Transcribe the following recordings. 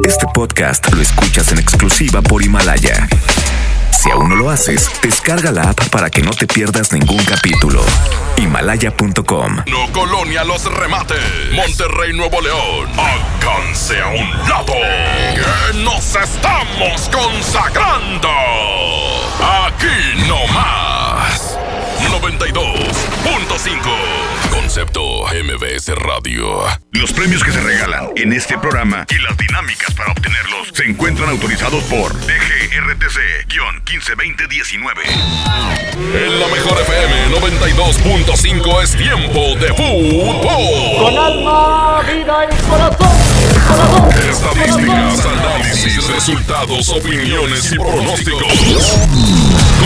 Este podcast lo escuchas en exclusiva por Himalaya. Si aún no lo haces, descarga la app para que no te pierdas ningún capítulo. Himalaya.com. No Colonia Los Remates. Monterrey, Nuevo León. Alcance a un lado. Que nos estamos consagrando. Aquí no más. 92.5. Concepto MBS Radio. Los premios que se regalan en este programa y las dinámicas para obtenerlos se encuentran autorizados por DGRTC-152019. En la mejor FM 92.5 es tiempo de fútbol. Con alma, vida y corazón. corazón Estadísticas, análisis, resultados, opiniones y pronósticos.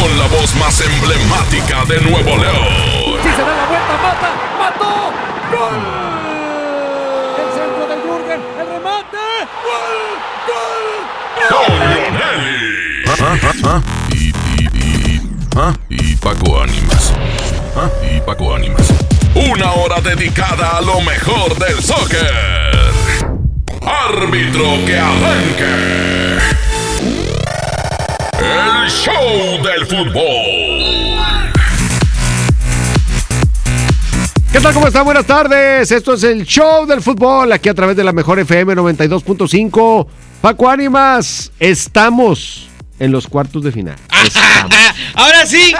Con la voz más emblemática de Nuevo León. Si se da la vuelta, mata, mató. ¡Gol! El centro del Jürgen, el remate. ¡Gol! ¡Gol! Nelly. Y, y, Paco Ánimas. Y Paco Ánimas. Una hora dedicada a lo mejor del soccer. Árbitro que arranque. El show del fútbol. ¿Qué tal? ¿Cómo están? Buenas tardes. Esto es el show del fútbol aquí a través de la mejor FM 92.5. Paco Ánimas, estamos en los cuartos de final. Estamos. ahora sí.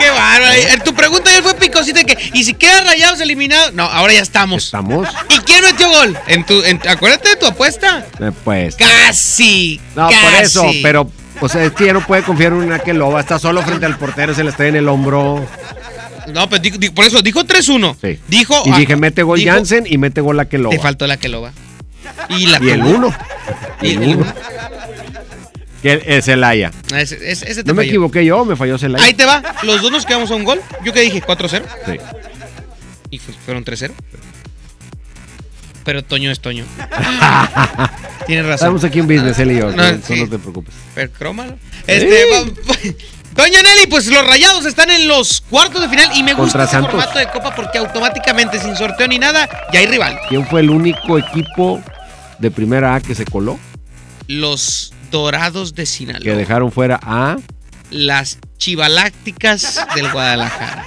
Qué bárbaro. Tu pregunta ya fue picosita que y si queda rayados eliminados. No, ahora ya estamos. ¿Estamos? ¿Y quién metió gol? En tu, en- acuérdate de tu apuesta. Eh, Pues. Casi. No, casi. por eso, pero. O sea, es que ya no puede confiar en una que loba. Está solo frente al portero, se le está en el hombro. No, dijo- dijo- por eso dijo 3-1. Sí. Dijo. Y ah, dije, mete gol dijo- Jansen y mete gol la que. Te faltó la que lo va. Y la Y el tuvo. uno. Y el el uno. Que es Celaya. Ah, Ese, te No me falló. equivoqué yo, me falló Celaya. Ahí te va. Los dos nos quedamos a un gol. Yo que dije 4-0. Sí. Y fu- fueron 3-0. Pero Toño es Toño. Tienes razón. Estamos aquí en business, él y yo. No, que- sí. No te preocupes. Pero crómalo. Este, va- Doña Nelly, pues los rayados están en los cuartos de final y me gusta Santos. formato de copa porque automáticamente, sin sorteo ni nada, ya hay rival. ¿Quién fue el único equipo de primera A que se coló? Los dorados de Sinaloa. Que dejaron fuera a Las chivalácticas del Guadalajara.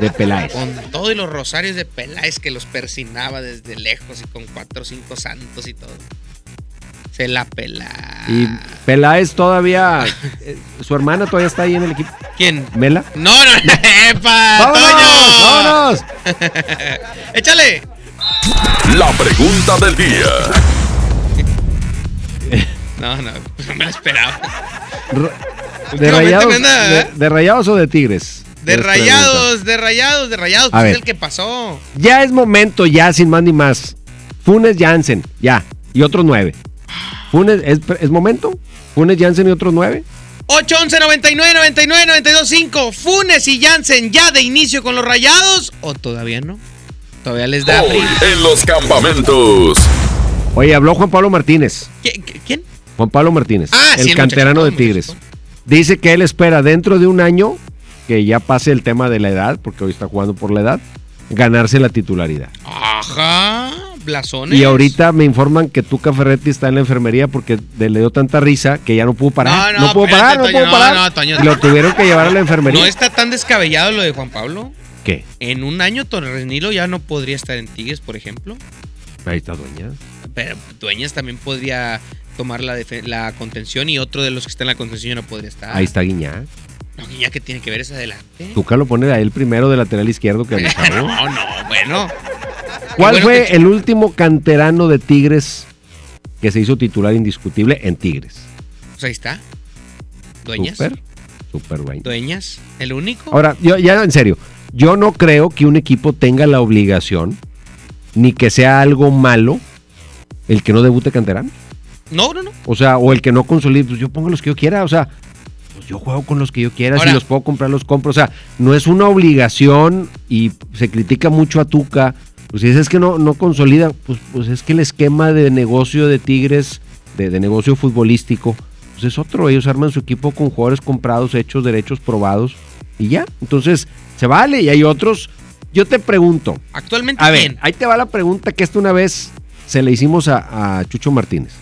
de Peláez. Con todos los rosarios de Peláez que los persinaba desde lejos y con cuatro o cinco santos y todo. Se la pela. Y Peláez todavía, eh, su hermana todavía está ahí en el equipo. ¿Quién? ¿Mela? No, no, ¡Epa! ¡Vámonos! ¡Toño! ¡Vámonos! ¡Échale! La pregunta del día. No, no, no me lo esperaba. ¿De Últimamente rayados, me anda, de, ¿eh? de rayados o de tigres? De Les rayados, de rayados, de rayados. A Pues ver. es el que pasó. pregunto. Ya es momento, ya sin más ni más. Funes Jansen, ya. Y otros nueve. Funes, ¿es, es momento? Funes Jansen y otros nueve. 811 99 99 92 5. Funes y Jansen ya de inicio con los rayados. ¿O todavía no? Todavía les da Hoy frío. en los campamentos. Oye, habló Juan Pablo Martínez. ¿Qui- qui- ¿Quién? Juan Pablo Martínez, Ah, sí, el canterano de Tigres. Dice que él espera dentro de un año, que ya pase el tema de la edad, porque hoy está jugando por la edad, ganarse la titularidad. Ajá. Blasones. Y ahorita me informan que Tuca Ferretti está en la enfermería porque le dio tanta risa que ya no pudo parar. No, no, pudo espérate, parar, no Toño, pudo no, parar. no, Toño. Lo tuvieron que llevar a la enfermería. No está tan descabellado lo de Juan Pablo. ¿Qué? En un año Torres Nilo ya no podría estar en Tigres, por ejemplo. Ahí está dueña. Pero Dueñas también podría tomar la, la contención y otro de los que está en la contención ya no podría estar. Ahí está Guiñá. No, niña, que tiene que ver es adelante. Tuca lo pone a él primero de lateral izquierdo que a no, no, bueno. ¿Cuál bueno fue que- el último canterano de Tigres que se hizo titular indiscutible en Tigres? Pues ahí está. Dueñas. Súper, súper bueno. Dueñas. El único. Ahora, yo, ya en serio, yo no creo que un equipo tenga la obligación, ni que sea algo malo, el que no debute canterano. No, no, no. O sea, o el que no consolide, pues yo pongo los que yo quiera, o sea, pues yo juego con los que yo quiera, Ahora- si los puedo comprar, los compro. O sea, no es una obligación y se critica mucho a Tuca. Pues si es que no, no consolida, pues, pues es que el esquema de negocio de Tigres, de, de negocio futbolístico, pues es otro. Ellos arman su equipo con jugadores comprados, hechos, derechos probados y ya. Entonces, se vale. Y hay otros. Yo te pregunto, Actualmente, a ver, ahí te va la pregunta que esta una vez se le hicimos a, a Chucho Martínez.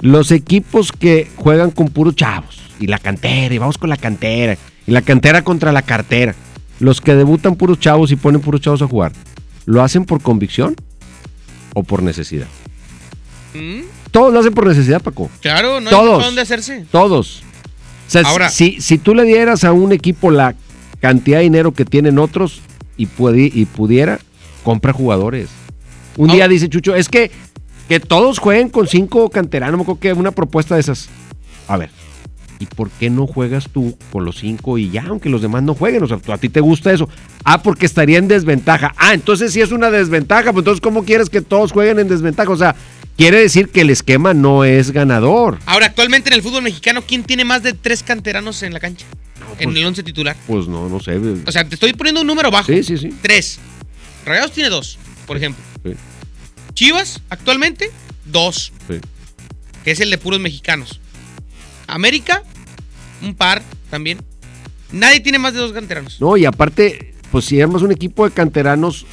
Los equipos que juegan con puros chavos y la cantera, y vamos con la cantera, y la cantera contra la cartera. Los que debutan puros chavos y ponen puros chavos a jugar, ¿lo hacen por convicción o por necesidad? ¿Mm? Todos lo hacen por necesidad, Paco. Claro, no Todos. hay dónde hacerse. Todos. O sea, Ahora- si, si tú le dieras a un equipo la cantidad de dinero que tienen otros y, pudi- y pudiera, compra jugadores. Un día dice Chucho, es que, que todos jueguen con cinco canteranos, me acuerdo que una propuesta de esas. A ver, ¿y por qué no juegas tú con los cinco y ya, aunque los demás no jueguen? O sea, tú- a ti te gusta eso. Ah, porque estaría en desventaja. Ah, entonces sí es una desventaja, pues entonces ¿cómo quieres que todos jueguen en desventaja? O sea, quiere decir que el esquema no es ganador. Ahora, actualmente en el fútbol mexicano, ¿quién tiene más de tres canteranos en la cancha? en pues- el once titular. Pues no, no sé. O sea, te estoy poniendo un número bajo. Sí, sí, sí. Tres. Rayados tiene dos, por ejemplo. Sí, Chivas, actualmente, dos. sí. Que es el de puros mexicanos. América, un par también. Nadie tiene más de dos canteranos. No, y aparte, pues si armas un equipo de canteranos,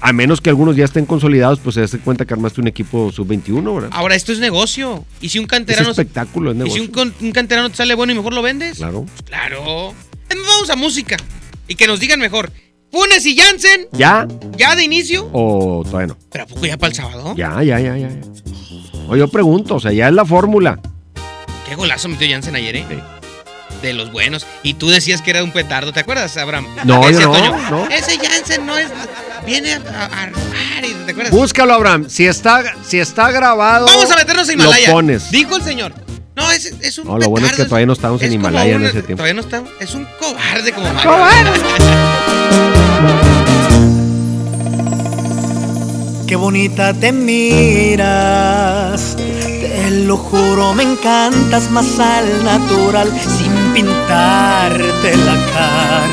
a menos que algunos ya estén consolidados, pues se das cuenta que armaste un equipo sub-21, ¿verdad? Ahora, esto es negocio. Y si un es canterano. espectáculo, es y si negocio. un, canterano te sale bueno y mejor lo vendes. Claro. Pues claro. Es Vamos a música. Y que nos digan mejor. Funes y Jansen, ¿Ya ya de inicio. o todavía no? ¿Pero a poco ya para el sábado? Ya, ya, ya, ya. ya. O yo pregunto, o sea, ya es la fórmula. Qué golazo metió Jansen ayer, ¿eh? Sí. De los buenos. Y tú decías que era un petardo, ¿te acuerdas, Abraham? No, yo no, Toño, no. Ese Jansen no es. Viene a, a, a robar", y- ¿Te acuerdas? Búscalo, Abraham. Si está, si está grabado. Vamos a meternos a Himalaya. Lo pones. Dijo el señor. No, es, es un No, lo bueno es que todavía no estábamos en es Himalaya en ese tiempo. Todavía no estamos. Es un cobarde como Mario. Qué bonita te miras, lo juro, me encantas más al natural, sin pintarte la cara.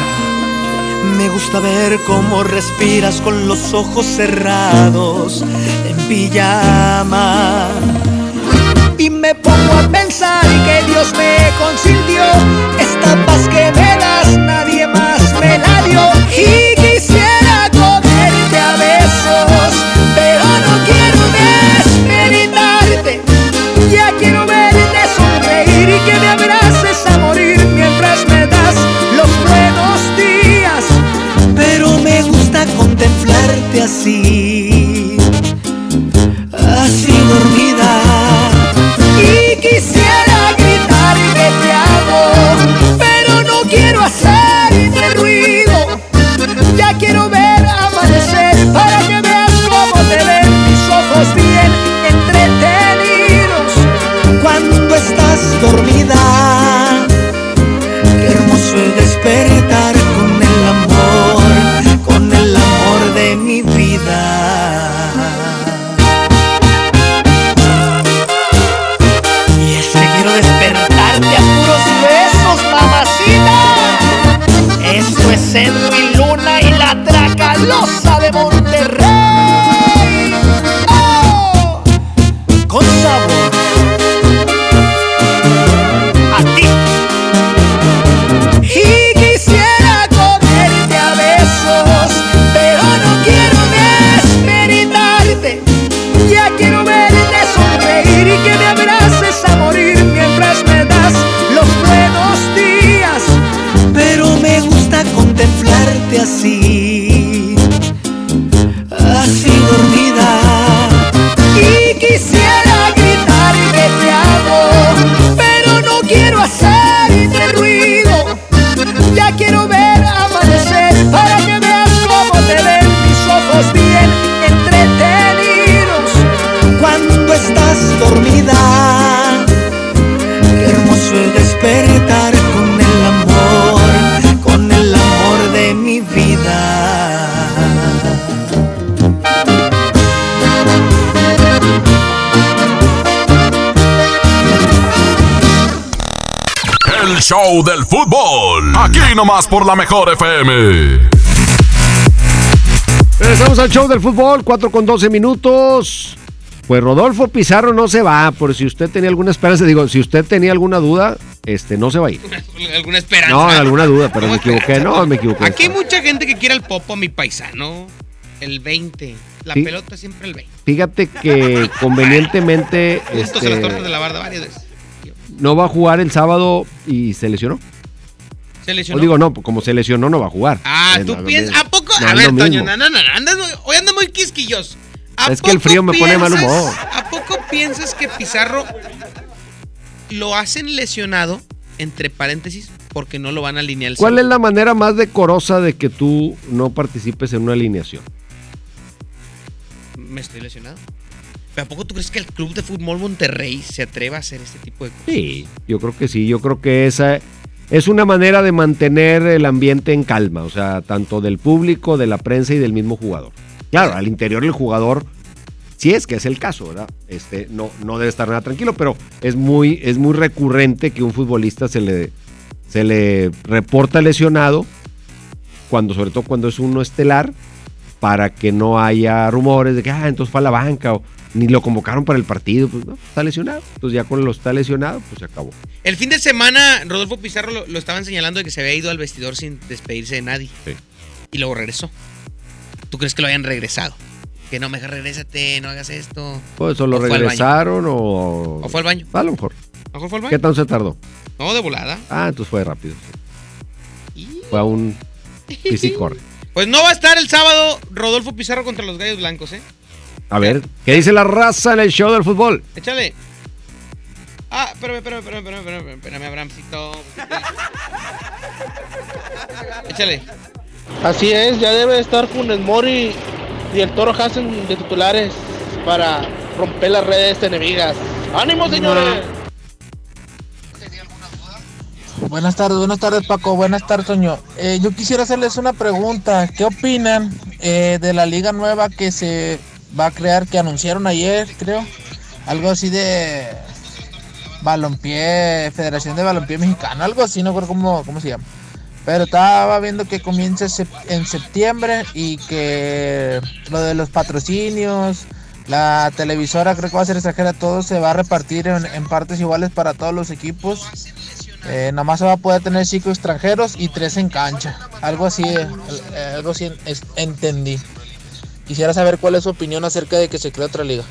Me gusta ver cómo respiras con los ojos cerrados, en pijama. Y me pongo a pensar que Dios me consintió, esta paz que me das nadie más me la dio. Y quisiera así, contemplarte así, show del fútbol. Aquí nomás por la mejor FM. Regresamos al show del fútbol, 4 con 12 minutos. Pues Rodolfo Pizarro no se va, por si usted tenía alguna esperanza, digo, si usted tenía alguna duda, este no se va a ir. ¿Alguna esperanza? No, alguna duda, pero me ¿Cómo equivoqué, no, me equivoqué. Aquí hay mucha gente que quiere al Popo, a mi paisano. El 20. la Sí. pelota siempre el 20. Fíjate que convenientemente Puntos en las este, tortas de la barda varias veces. No va a jugar el sábado y se lesionó. Se O lesionó. digo, no, como se lesionó, no va a jugar. ah, tú lo piensas. ¿A poco? No, a ver, Toño, no, no, no, andas muy- hoy anda muy quisquilloso. ¿A Es que el frío me pone mal humor. ¿A poco piensas que Pizarro lo hacen lesionado, entre paréntesis, porque no lo van a alinear el ¿Cuál es la manera más decorosa de que tú no participes en una alineación? Me estoy lesionado. ¿Pero a poco tú crees que el Club de Fútbol Monterrey se atreva a hacer este tipo de cosas? Sí, yo creo que sí. Yo creo que esa es una manera de mantener el ambiente en calma, o sea, tanto del público, de la prensa y del mismo jugador. Claro, al interior el jugador, si es que es el caso, ¿verdad? Este, no, no debe estar nada tranquilo, pero es muy, es muy recurrente que un futbolista se le, se le reporta lesionado, cuando, sobre todo cuando es uno estelar, para que no haya rumores de que, ah, entonces fue a la banca o ni lo convocaron para el partido, pues no, está lesionado. Entonces ya con lo está lesionado, pues se acabó. El fin de semana, Rodolfo Pizarro lo, lo estaban señalando de que se había ido al vestidor sin despedirse de nadie. Sí. Y luego regresó. ¿Tú crees que lo hayan regresado? Que no, mejor regrésate, no hagas esto. Pues o lo ¿O regresaron o... ¿O fue al baño? A lo mejor. ¿A mejor fue al baño? ¿Qué tanto se tardó? No, de volada. Ah, entonces fue rápido. Y- Fue a un... Y sí corre. Pues no va a estar el sábado Rodolfo Pizarro contra los Gallos Blancos, ¿eh? A ver, ¿qué dice la raza en el show del fútbol? Échale. Ah, espérame, espérame, espérame, espérame, espérame, espérame, Abrahamcito. Échale. Así es, ya debe estar Funes Mori y el Toro Hassen de titulares para romper las redes enemigas. ¡Ánimo, señores! Buenas tardes, buenas tardes Paco, buenas tardes Toño. Eh, yo quisiera hacerles una pregunta. ¿Qué opinan eh, de la liga nueva que se va a crear, que anunciaron ayer, creo? Algo así de Balompié, Federación de Balompié Mexicano, algo así, no creo cómo, cómo se llama. Pero estaba viendo que comienza en septiembre y que lo de los patrocinios, la televisora creo que va a ser extranjera, todo se va a repartir en, partes iguales para todos los equipos. Eh, nada más se va a poder tener cinco extranjeros y tres en cancha. Algo así, eh, algo así entendí. Quisiera saber cuál es su opinión acerca de que se cree otra liga.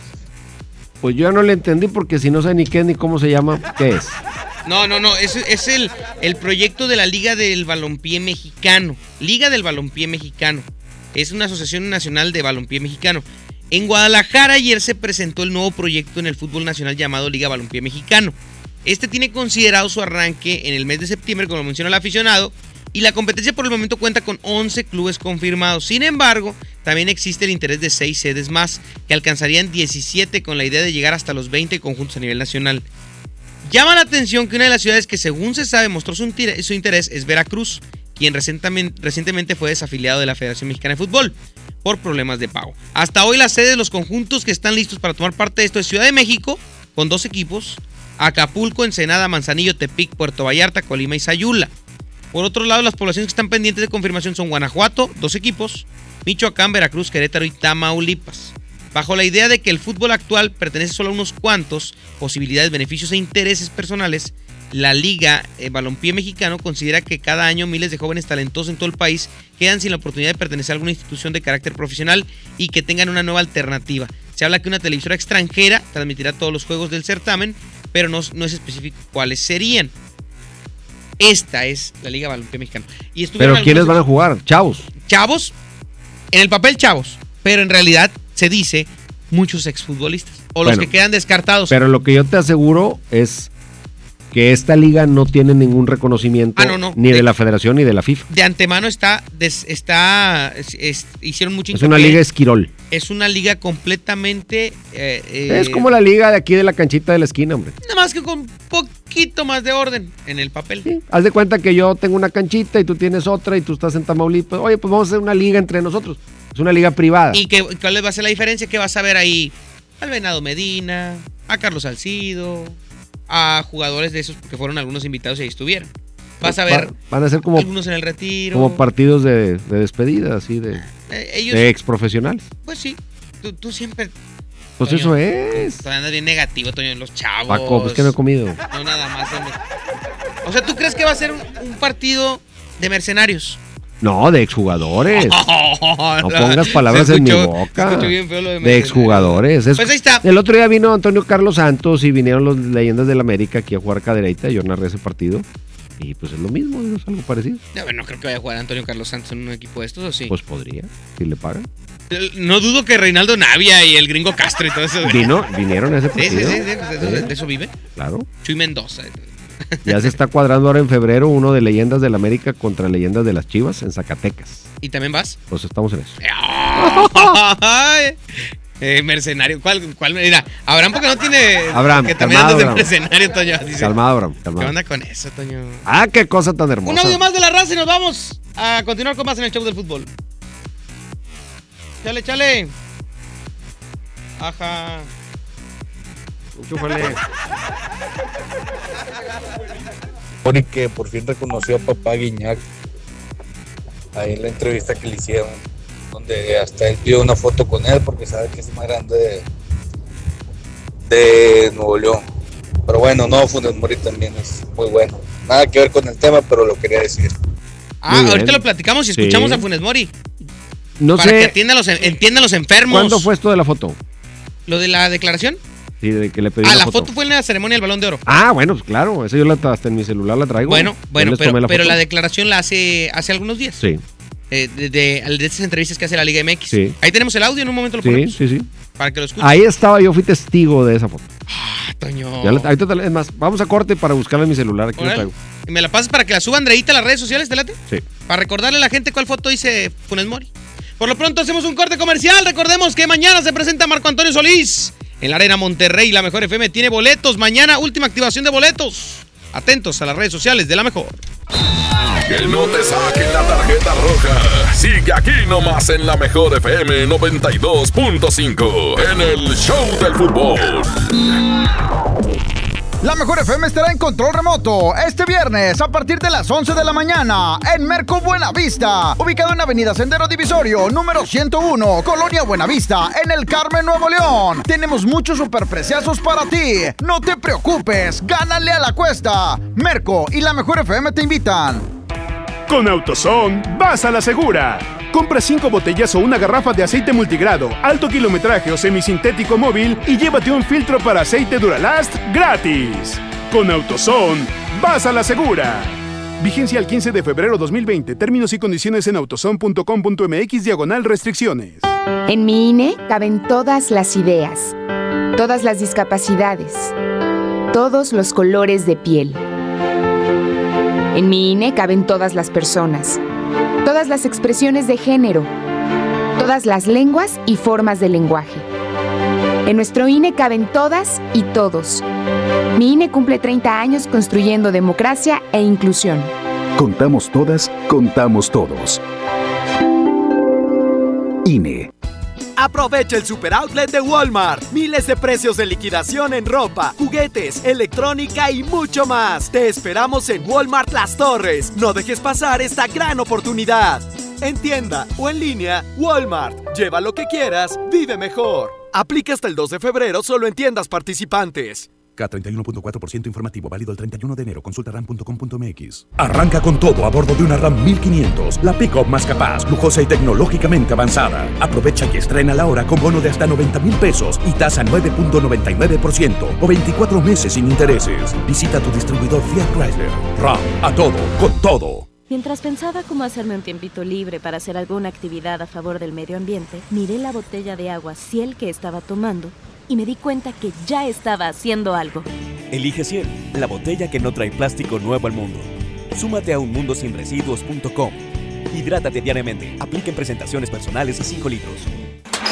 Pues yo ya no le entendí porque si no sé ni qué ni cómo se llama, ¿qué es? No, no, no, es, es el, el proyecto de la Liga del Balompié Mexicano. Liga del Balompié Mexicano. Es una asociación nacional de balompié mexicano. En Guadalajara ayer se presentó el nuevo proyecto en el fútbol nacional llamado Liga Balompié Mexicano. Este tiene considerado su arranque en el mes de septiembre, como menciona el aficionado, y la competencia por el momento cuenta con 11 clubes confirmados. Sin embargo, también existe el interés de 6 sedes más, que alcanzarían 17 con la idea de llegar hasta los 20 conjuntos a nivel nacional. Llama la atención que una de las ciudades que según se sabe mostró su, interés es Veracruz, quien recientemente, fue desafiliado de la Federación Mexicana de Fútbol por problemas de pago. Hasta hoy la sede de los conjuntos que están listos para tomar parte de esto es Ciudad de México, con dos equipos, Acapulco, Ensenada, Manzanillo, Tepic, Puerto Vallarta, Colima y Sayula. Por otro lado, las poblaciones que están pendientes de confirmación son Guanajuato, dos equipos, Michoacán, Veracruz, Querétaro y Tamaulipas. Bajo la idea de que el fútbol actual pertenece solo a unos cuantos, posibilidades, beneficios e intereses personales, la Liga eh, Balompié Mexicano considera que cada año miles de jóvenes talentosos en todo el país quedan sin la oportunidad de pertenecer a alguna institución de carácter profesional y que tengan una nueva alternativa. Se habla que una televisora extranjera transmitirá todos los juegos del certamen, pero no, no es específico cuáles serían. Esta es la Liga Balompié Mexicano. Y Pero ¿quiénes van a jugar? Chavos. chavos, en el papel chavos, pero en realidad se dice muchos exfutbolistas o los que quedan descartados. Pero lo que yo te aseguro es que esta liga no tiene ningún reconocimiento Ah, no, no. ni de De- la federación ni de la FIFA. de antemano está, des- está es- es- hicieron mucho Es una liga esquirol. Es una liga completamente. eh, eh, Es como la liga de aquí de la canchita de la esquina, hombre. Nada más que con poquito más de orden en el papel. Sí, Haz de cuenta que yo tengo una canchita y tú tienes otra y tú estás en Tamaulipas. Oye, pues vamos a hacer una liga entre nosotros. Es una liga privada. ¿Y que, cuál va a ser la diferencia? Que vas a ver ahí al Venado Medina, a Carlos Salcido, a jugadores de esos, porque fueron algunos invitados y ahí estuvieron. Vas a ver Va- van a ser como, algunos en el retiro. como partidos de, de despedida, así de, Eh, ellos, de ex profesionales. pues sí, tú, tú siempre. Pues Toño, eso es. tú andas bien negativo, Toño, los chavos. Paco, pues que no he comido. No, nada más. hombre. O sea, ¿tú crees que va a ser un, un partido de mercenarios? No, de exjugadores. No pongas palabras en mi boca. bien feo lo de De exjugadores. Es- Pues ahí está. El otro día vino Antonio Carlos Santos y vinieron los leyendas del América aquí a jugar cadereita. Yo narré ese partido. Y pues es lo mismo, es algo parecido. No creo que vaya a jugar Antonio Carlos Santos en un equipo de estos, ¿o sí? Pues podría, si le pagan. no dudo que Reinaldo Navia y el gringo Castro y todo eso. Vino, vinieron a ese Sí, sí, partido. sí, sí, pues de, eso, Sí, de eso vive. Claro. Chuy Mendoza. Ya se está cuadrando ahora en febrero uno de leyendas del América contra leyendas de las Chivas en Zacatecas. ¿Y también vas? Pues estamos en eso. Eh, mercenario. ¿Cuál, cuál? Mira, Abraham porque no tiene. Abraham, Que también calmado, andas de Abraham. mercenario, Toño. Dice, Calmado, Abraham, ¿Qué calmado. onda con eso, Toño? Ah, qué cosa tan hermosa. Un audio más de la raza y nos vamos a continuar con más en el show del fútbol. Chale, chale. Ajá. Chúfale. Mori que por fin reconoció a papá Guiñac ahí en la entrevista que le hicieron, donde hasta él pidió una foto con él porque sabe que es más grande de, de Nuevo León. Pero bueno, no, Funes Mori también es muy bueno. Nada que ver con el tema, pero lo quería decir. Ah, ahorita lo platicamos y Sí. escuchamos a Funes Mori. No para que atienda a los, entienda a los enfermos. cuándo fue esto de la foto. ¿Lo de la declaración? Sí, de que le pedí Ah, la foto. fue en la ceremonia del Balón de Oro. Ah, bueno, pues claro, eso yo la, hasta en mi celular la traigo. Bueno, bueno, pero, la pero la declaración la hace hace algunos días. Sí, Eh, de, de, de esas entrevistas que hace la Liga MX. Sí. Ahí tenemos el audio, en un momento lo sí, ponemos. sí, sí. Para que lo escuchen. Ahí estaba, yo fui testigo de esa foto. Ah, Toño. Ya la- ahorita es más, vamos a corte para buscarla en mi celular. Aquí Órale. traigo. ¿Y me la pasas para que la suba Andreita a las redes sociales, te late? Sí. Para recordarle a la gente cuál foto dice Funes Mori. Por lo pronto hacemos un corte comercial. Recordemos que mañana se presenta Marco Antonio Solís en la Arena Monterrey. La Mejor FM tiene boletos. Mañana, última activación de boletos. Atentos a las redes sociales de la Mejor. Que no te saquen la tarjeta roja. Sigue aquí nomás en la mejor FM 92.5 en el Show del Fútbol. La Mejor FM estará en control remoto este viernes a partir de las 11 de la mañana en Merco Buenavista, ubicado en Avenida Sendero Divisorio, número 101, Colonia Buenavista, en el Carmen, Nuevo León. Tenemos muchos superpreciazos para ti. No te preocupes, gánale a la cuesta. Merco y La Mejor FM te invitan. Con AutoZone, vas a la segura. Compra 5 botellas o una garrafa de aceite multigrado, alto kilometraje o semisintético móvil y llévate un filtro para aceite Duralast gratis. Con AutoZone, vas a la segura. Vigencia al 15 de febrero 2020. Términos y condiciones en autozone.com.mx diagonal restricciones. En mi INE caben todas las ideas, todas las discapacidades, todos los colores de piel. En mi INE caben todas las personas, todas las expresiones de género, todas las lenguas y formas de lenguaje. En nuestro INE caben todas y todos. Mi INE cumple 30 años construyendo democracia e inclusión. Contamos todas, contamos todos. INE. Aprovecha el super outlet de Walmart. Miles de precios de liquidación en ropa, juguetes, electrónica y mucho más. Te esperamos en Walmart Las Torres. No dejes pasar esta gran oportunidad. En tienda o en línea, Walmart. Lleva lo que quieras, vive mejor. Aplica hasta el 2 de febrero solo en tiendas participantes. K31.4% informativo válido el 31 de enero. Consulta ram.com.mx. Arranca con todo a bordo de una RAM 1500, la pick-up más capaz, lujosa y tecnológicamente avanzada. Aprovecha y estrena la hora con bono de hasta 90 mil pesos y tasa 9.99% o 24 meses sin intereses. Visita tu distribuidor Fiat Chrysler. RAM, a todo, con todo. Mientras pensaba cómo hacerme un tiempito libre para hacer alguna actividad a favor del medio ambiente, miré la botella de agua Ciel que estaba tomando y me di cuenta que ya estaba haciendo algo. Elige Ciel, la botella que no trae plástico nuevo al mundo. Súmate a unmundosinresiduos.com. Hidrátate diariamente. Apliquen presentaciones personales y 5 litros.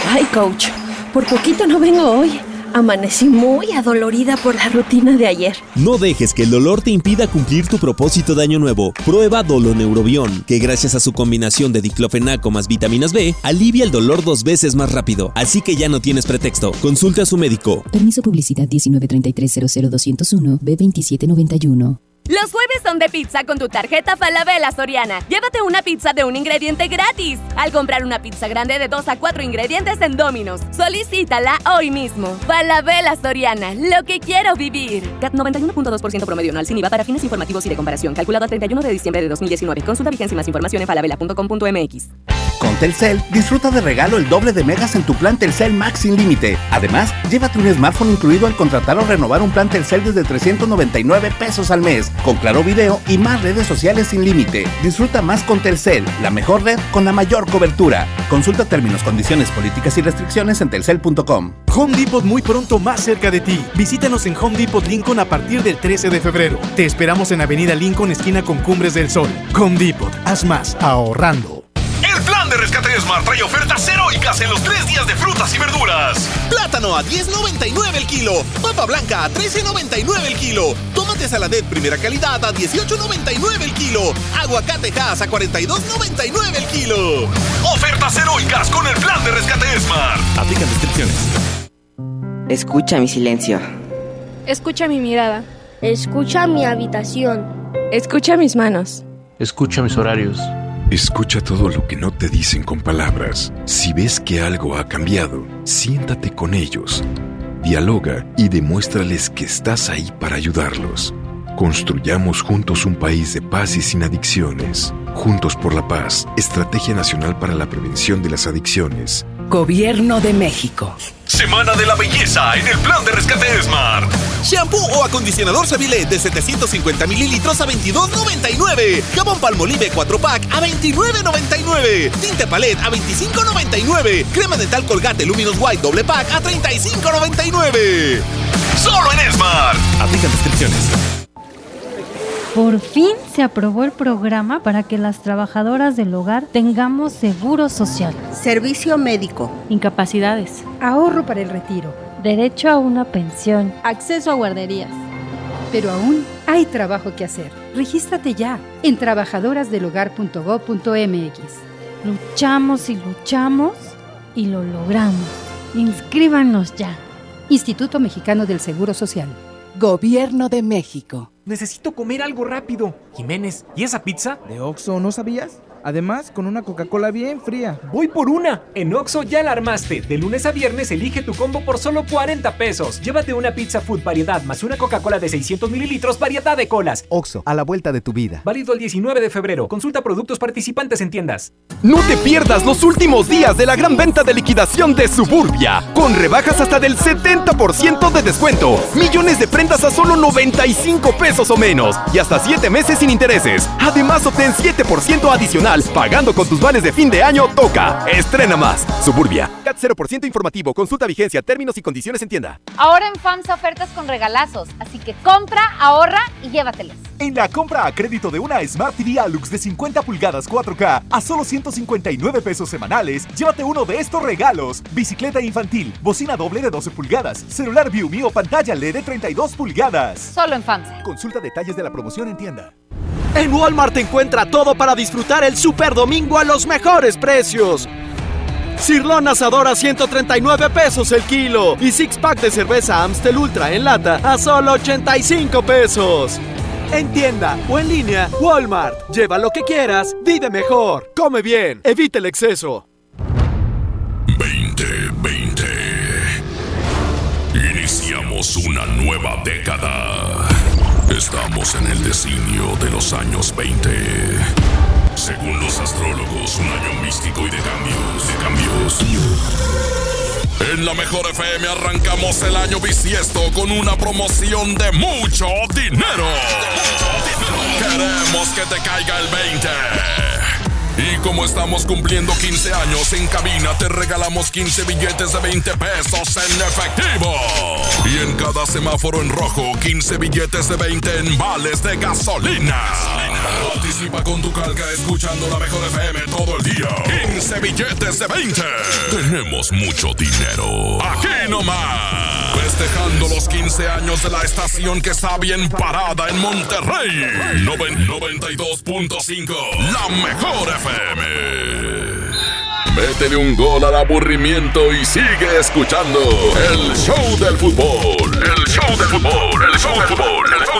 Ay, coach, por poquito no vengo hoy. Amanecí muy adolorida por la rutina de ayer. No dejes que el dolor te impida cumplir tu propósito de año nuevo. Prueba Doloneurobión, que gracias a su combinación de diclofenaco más vitaminas B, alivia el dolor dos veces más rápido. Así que ya no tienes pretexto. Consulta a su médico. Permiso publicidad 193300201 B2791. Los jueves son de pizza con tu tarjeta Falabella Soriana. Llévate una pizza de un ingrediente gratis al comprar una pizza grande de 2 a 4 ingredientes en Domino's. Solicítala hoy mismo. Falabella Soriana, lo que quiero vivir. CAT 91.2% promedio anual sin IVA para fines informativos y de comparación. Calculado a 31 de diciembre de 2019. Consulta vigencia y más información en falabella.com.mx. Con Telcel, disfruta de regalo el doble de megas en tu plan Telcel Max sin límite. Además, llévate un smartphone incluido al contratar o renovar un plan Telcel desde 399 pesos al mes, con claro video y más redes sociales sin límite. Disfruta más con Telcel, la mejor red con la mayor cobertura. Consulta términos, condiciones, políticas y restricciones en telcel.com. Home Depot muy pronto más cerca de ti. Visítanos en Home Depot Lincoln a partir del 13 de febrero. Te esperamos en Avenida Lincoln, esquina con Cumbres del Sol. Home Depot, haz más ahorrando. El plan de rescate Smart trae ofertas heroicas en los tres días de frutas y verduras. Plátano a 10.99 el kilo. Papa blanca a 13.99 el kilo. Tomate saladet primera calidad a 18.99 el kilo. Aguacate Hass a 42.99 el kilo. Ofertas heroicas con el plan de rescate Smart. Aplican restricciones. Escucha mi silencio. Escucha mi mirada. Escucha mi habitación. Escucha mis manos. Escucha mis horarios. Escucha todo lo que no te dicen con palabras. Si ves que algo ha cambiado, siéntate con ellos. Dialoga y demuéstrales que estás ahí para ayudarlos. Construyamos juntos un país de paz y sin adicciones. Juntos por la paz, Estrategia Nacional para la Prevención de las Adicciones. Gobierno de México. Semana de la belleza en el plan de rescate Smart. Shampoo o acondicionador Seville de 750 mililitros a 22.99. Jabón Palmolive 4 pack a 29.99. Tinte Palette a 25.99. Crema dental Colgate Luminous White doble pack a 35.99. Solo en Smart. Aplican restricciones. Por fin se aprobó el programa para que las trabajadoras del hogar tengamos seguro social, servicio médico, incapacidades, ahorro para el retiro, derecho a una pensión, acceso a guarderías. Pero aún hay trabajo que hacer. Regístrate ya en trabajadorasdelhogar.gov.mx. Luchamos y luchamos y lo logramos. Inscríbanos ya. Instituto Mexicano del Seguro Social. Gobierno de México. Necesito comer algo rápido. Jiménez, ¿y esa pizza? ¿De Oxxo no sabías? Además, con una Coca-Cola bien fría. Voy por una. En Oxo ya la armaste. De lunes a viernes elige tu combo por solo 40 pesos. Llévate una pizza food variedad más una Coca-Cola de 600 mililitros variedad de colas. Oxo, a la vuelta de tu vida. Válido el 19 de febrero. Consulta productos participantes en tiendas. No te pierdas los últimos días de la gran venta de liquidación de Suburbia. Con rebajas hasta del 70% de descuento. Millones de prendas a solo 95 pesos o menos. Y hasta 7 meses sin intereses. Además, obtén 7% adicional pagando con tus vales de fin de año toca. Estrena más. Suburbia. CAT 0% informativo. Consulta vigencia, términos y condiciones en tienda. Ahora en FAMSA ofertas con regalazos. Así que compra, ahorra y llévatelos. En la compra a crédito de una Smart TV Alux de 50 pulgadas 4K a solo 159 pesos semanales, llévate uno de estos regalos. Bicicleta infantil, bocina doble de 12 pulgadas, celular View o pantalla LED de 32 pulgadas. Solo en FAMSA. Consulta detalles de la promoción en tienda. En Walmart encuentra todo para disfrutar el Super Domingo a los mejores precios. Cirlón asador a 139 pesos el kilo y six pack de cerveza Amstel Ultra en lata a solo 85 pesos. En tienda o en línea, Walmart. Lleva lo que quieras, vive mejor, come bien, evita el exceso. 2020. Iniciamos una nueva década. Estamos en el designio de los años 20. Según los astrólogos, un año místico y de cambios, de cambios. En la mejor FM arrancamos el año bisiesto con una promoción de mucho dinero. Queremos que te caiga el 20. Y como estamos cumpliendo 15 años en cabina, te regalamos 15 billetes de 20 pesos en efectivo. Y en cada semáforo en rojo, 15 billetes de 20 en vales de gasolina. Participa con tu calca escuchando la mejor FM todo el día. 15 billetes de 20. Tenemos mucho dinero. Aquí nomás. Festejando los 15 años de la estación que está bien parada en Monterrey. Noven- 92.5. La mejor FM. Métele un gol al aburrimiento y sigue escuchando el show del fútbol. El show del fútbol. El show del fútbol. El show del fútbol.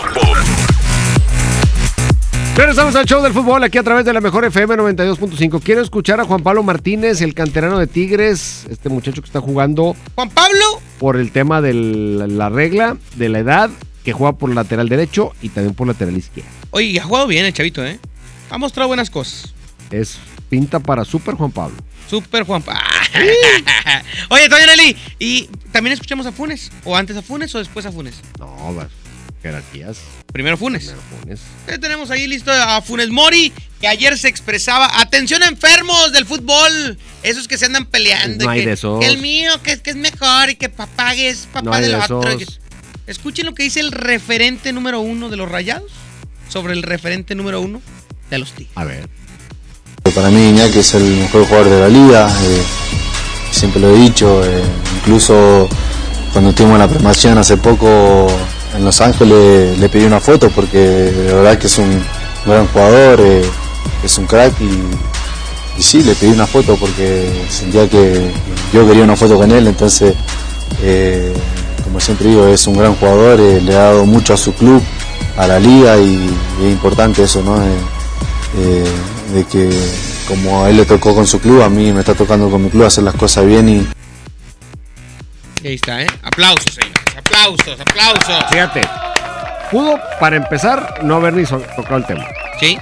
Regresamos al show del fútbol aquí a través de la mejor FM 92.5. Quiero escuchar a Juan Pablo Martínez, el canterano de Tigres, este muchacho que está jugando. Juan Pablo. Por el tema de la regla, de la edad, que juega por lateral derecho y también por lateral izquierdo. Oye, ha jugado bien el chavito, ¿eh? Ha mostrado buenas cosas. Es pinta para Super Juan Pablo. Super Juan Pablo. Oye, Toño Nelly, ¿y también escuchamos a Funes? ¿O antes a Funes o después a Funes? No, jerarquías. Primero Funes. Primero Funes. Ya tenemos ahí listo a Funes Mori, que ayer se expresaba. Atención a enfermos del fútbol. Esos que se andan peleando. No hay que, de esos. que el mío, que, que es mejor y que papá es papá No hay del de otro. esos. Escuchen lo que dice el referente número uno de los rayados sobre el referente número uno de los Tigres. A ver. Para mí Iñaki es el mejor jugador de la liga, eh, siempre lo he dicho, eh, incluso cuando tuvimos la premación hace poco en Los Ángeles le pedí una foto porque la verdad que es un gran jugador, eh, es un crack y, sí, le pedí una foto porque sentía que yo quería una foto con él, entonces eh, como siempre digo, es un gran jugador, eh, le ha dado mucho a su club, a la liga y, es importante eso, ¿no? De que como a él le tocó con su club, a mí me está tocando con mi club hacer las cosas bien Y ahí está, ¿eh? Aplausos, señores. Aplausos, aplausos. Fíjate, pudo, para empezar, no haber ni tocado el tema. Sí.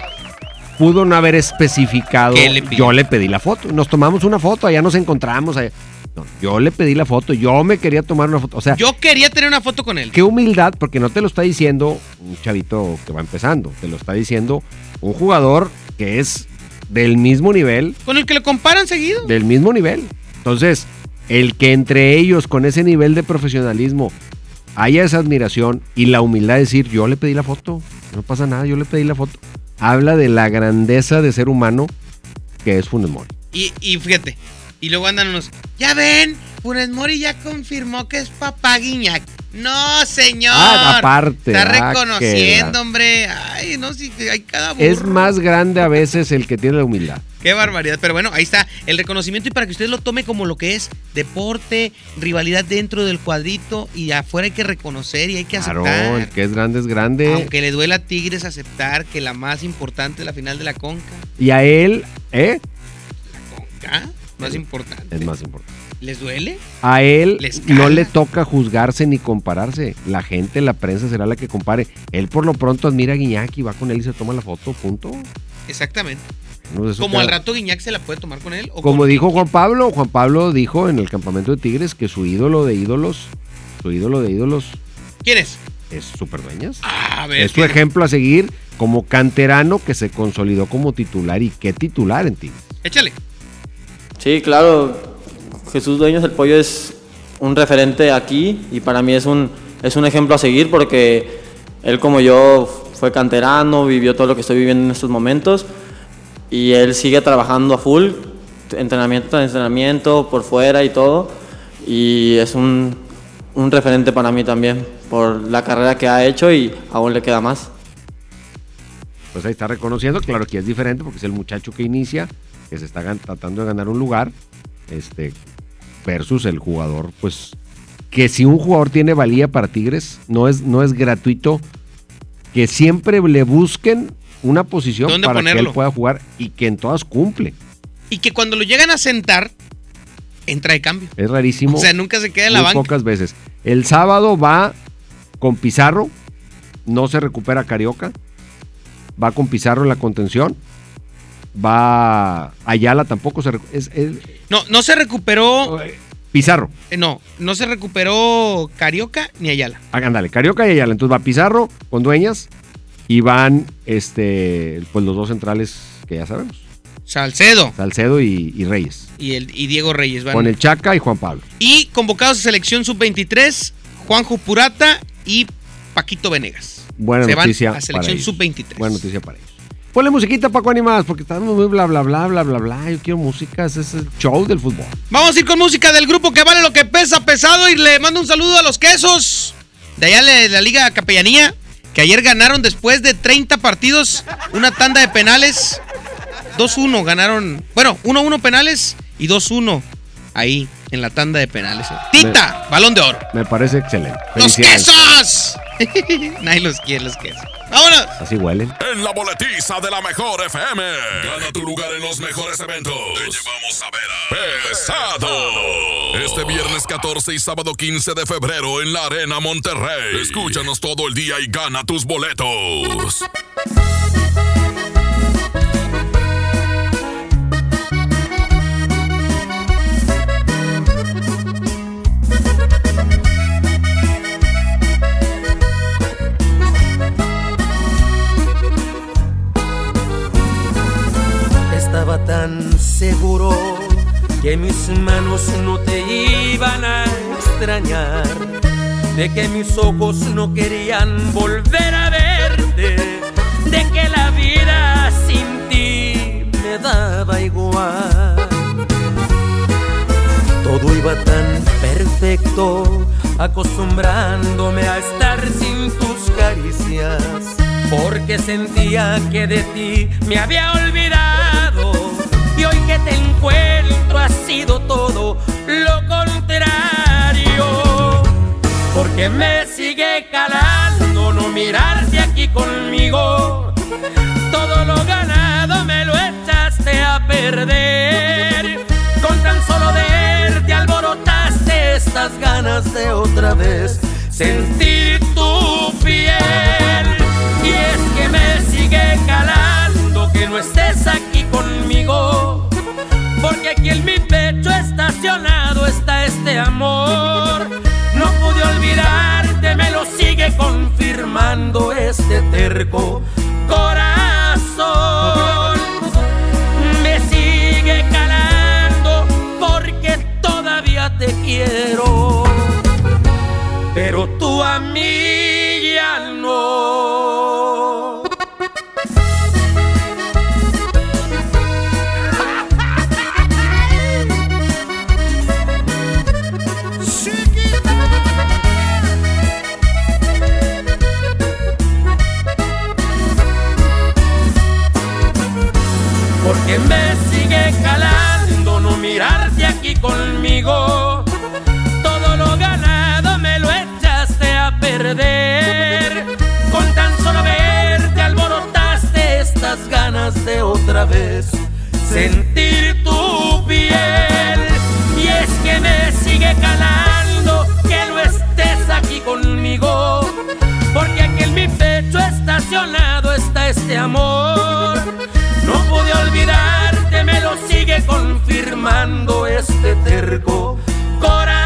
Pudo no haber especificado. ¿Qué le yo le pedí la foto. Nos tomamos una foto, allá nos encontramos. allá. No, yo le pedí la foto, yo me quería tomar una foto. O sea, Yo quería tener una foto con él. qué humildad, porque no te lo está diciendo un chavito que va empezando, te lo está diciendo un jugador que es del mismo nivel, Con el que lo comparan seguido. del mismo nivel. Entonces, el que entre ellos con ese nivel de profesionalismo haya esa admiración y la humildad de decir, yo le pedí la foto, no pasa nada, yo le pedí la foto, habla de la grandeza de ser humano que es Funes Mori. Y, y fíjate, y luego andan unos, ya ven, Funes Mori ya confirmó que es papá Guiñac. No, señor. Ah, aparte, Está ah, reconociendo, hombre. Ay, no, si hay cada burro. Es más grande a veces el que tiene la humildad. Qué barbaridad. Pero bueno, ahí está el reconocimiento y para que usted lo tome como lo que es deporte, rivalidad dentro del cuadrito y afuera hay que reconocer y hay que Claro, aceptar. el que es grande es grande. Aunque le duela a Tigres aceptar que la más importante es la final de la Conca. Y a él, ¿eh? ¿Ah? Más importante. Es más importante. ¿Les duele? A él Les no le toca juzgarse ni compararse. La gente, la prensa será la que compare. Él por lo pronto admira a Guiñac y va con él y se toma la foto, punto. Exactamente. No, Como queda- al rato Guiñac se la puede tomar con él. O Como con- dijo Juan Pablo, Juan Pablo dijo en el campamento de Tigres que su ídolo de ídolos, su ídolo de ídolos ¿Quién es? es Superdueñas. A ver. es su ejemplo a seguir como canterano que se consolidó como titular y qué titular en Tigres. Échale. Sí, claro. Jesús Dueños el Pollo es un referente aquí y para mí es un, es un ejemplo a seguir porque él como yo fue canterano, vivió todo lo que estoy viviendo en estos momentos y él sigue trabajando a full, entrenamiento tras entrenamiento, por fuera y todo. Y es un, un referente para mí también por la carrera que ha hecho y aún le queda más. Pues ahí está reconociendo, claro que es diferente porque es el muchacho que inicia, que se está tratando de ganar un lugar, este, versus el jugador, pues, que si un jugador tiene valía para Tigres, no es, no es gratuito que siempre le busquen una posición ¿Dónde para que él pueda jugar y que en todas cumple. Y que cuando lo llegan a sentar, entra de cambio. Es rarísimo. O sea, nunca se queda en la banca. pocas veces. El sábado va con Pizarro, no se recupera Carioca, va con Pizarro en la contención, va Ayala tampoco se es, es- No, no se recuperó. Pizarro. eh, No, no se recuperó Carioca ni Ayala. Ah, Ándale, Carioca y Ayala. Entonces va Pizarro con Dueñas y van este, pues los dos centrales que ya sabemos. Salcedo Salcedo y, y Reyes. y, el, y Diego Reyes van. Con el Chaca y Juan Pablo. Y convocados a selección sub-23, Juanjo Purata y Paquito Venegas. Buena Se van noticia. a para selección ellos. sub-23. Buena noticia para ellos. Ponle musiquita, Paco Animas, porque estamos muy bla, bla, bla, bla, bla, bla. Yo quiero música, es el show del fútbol. Vamos a ir con música del grupo que vale lo que pesa pesado y le mando un saludo a los quesos de allá de la Liga Capellanía, que ayer ganaron después de 30 partidos una tanda de penales. 2-1 ganaron, bueno, 1-1 penales y 2-1 ahí en la tanda de penales. Tita, balón de oro. Me parece excelente. ¡Los quesos! Nadie los quiere, los quesos. ¡Vámonos! Así huelen. En la boletiza de la mejor FM. Gana tu lugar en los mejores eventos. Te llevamos a ver a Pesado. Este viernes 14 y sábado 15 de febrero en la Arena Monterrey. Escúchanos todo el día y gana tus boletos. Tan seguro que mis manos no te iban a extrañar, de que mis ojos no querían volver a verte, de que la vida sin ti me daba igual. Todo iba tan perfecto, acostumbrándome a estar sin tus caricias, porque sentía que de ti me había olvidado. Que te encuentro ha sido todo lo contrario. Porque me sigue calando no mirarte aquí conmigo. Todo lo ganado me lo echaste a perder. Con tan solo verte alborotaste estas ganas de otra vez sentir tu piel. Y es que me sigue calando que no estés aquí conmigo. Porque aquí en mi pecho estacionado está este amor. No pude olvidarte, me lo sigue confirmando este terco corazón. Porque me sigue calando no mirarte aquí conmigo. Todo lo ganado me lo echaste a perder. Con tan solo verte alborotaste estas ganas de otra vez sentir tu piel. Y es que me sigue calando que no estés aquí conmigo. Porque aquí en mi pecho estacionado está este amor. Olvidarte, me lo sigue confirmando este terco corazón.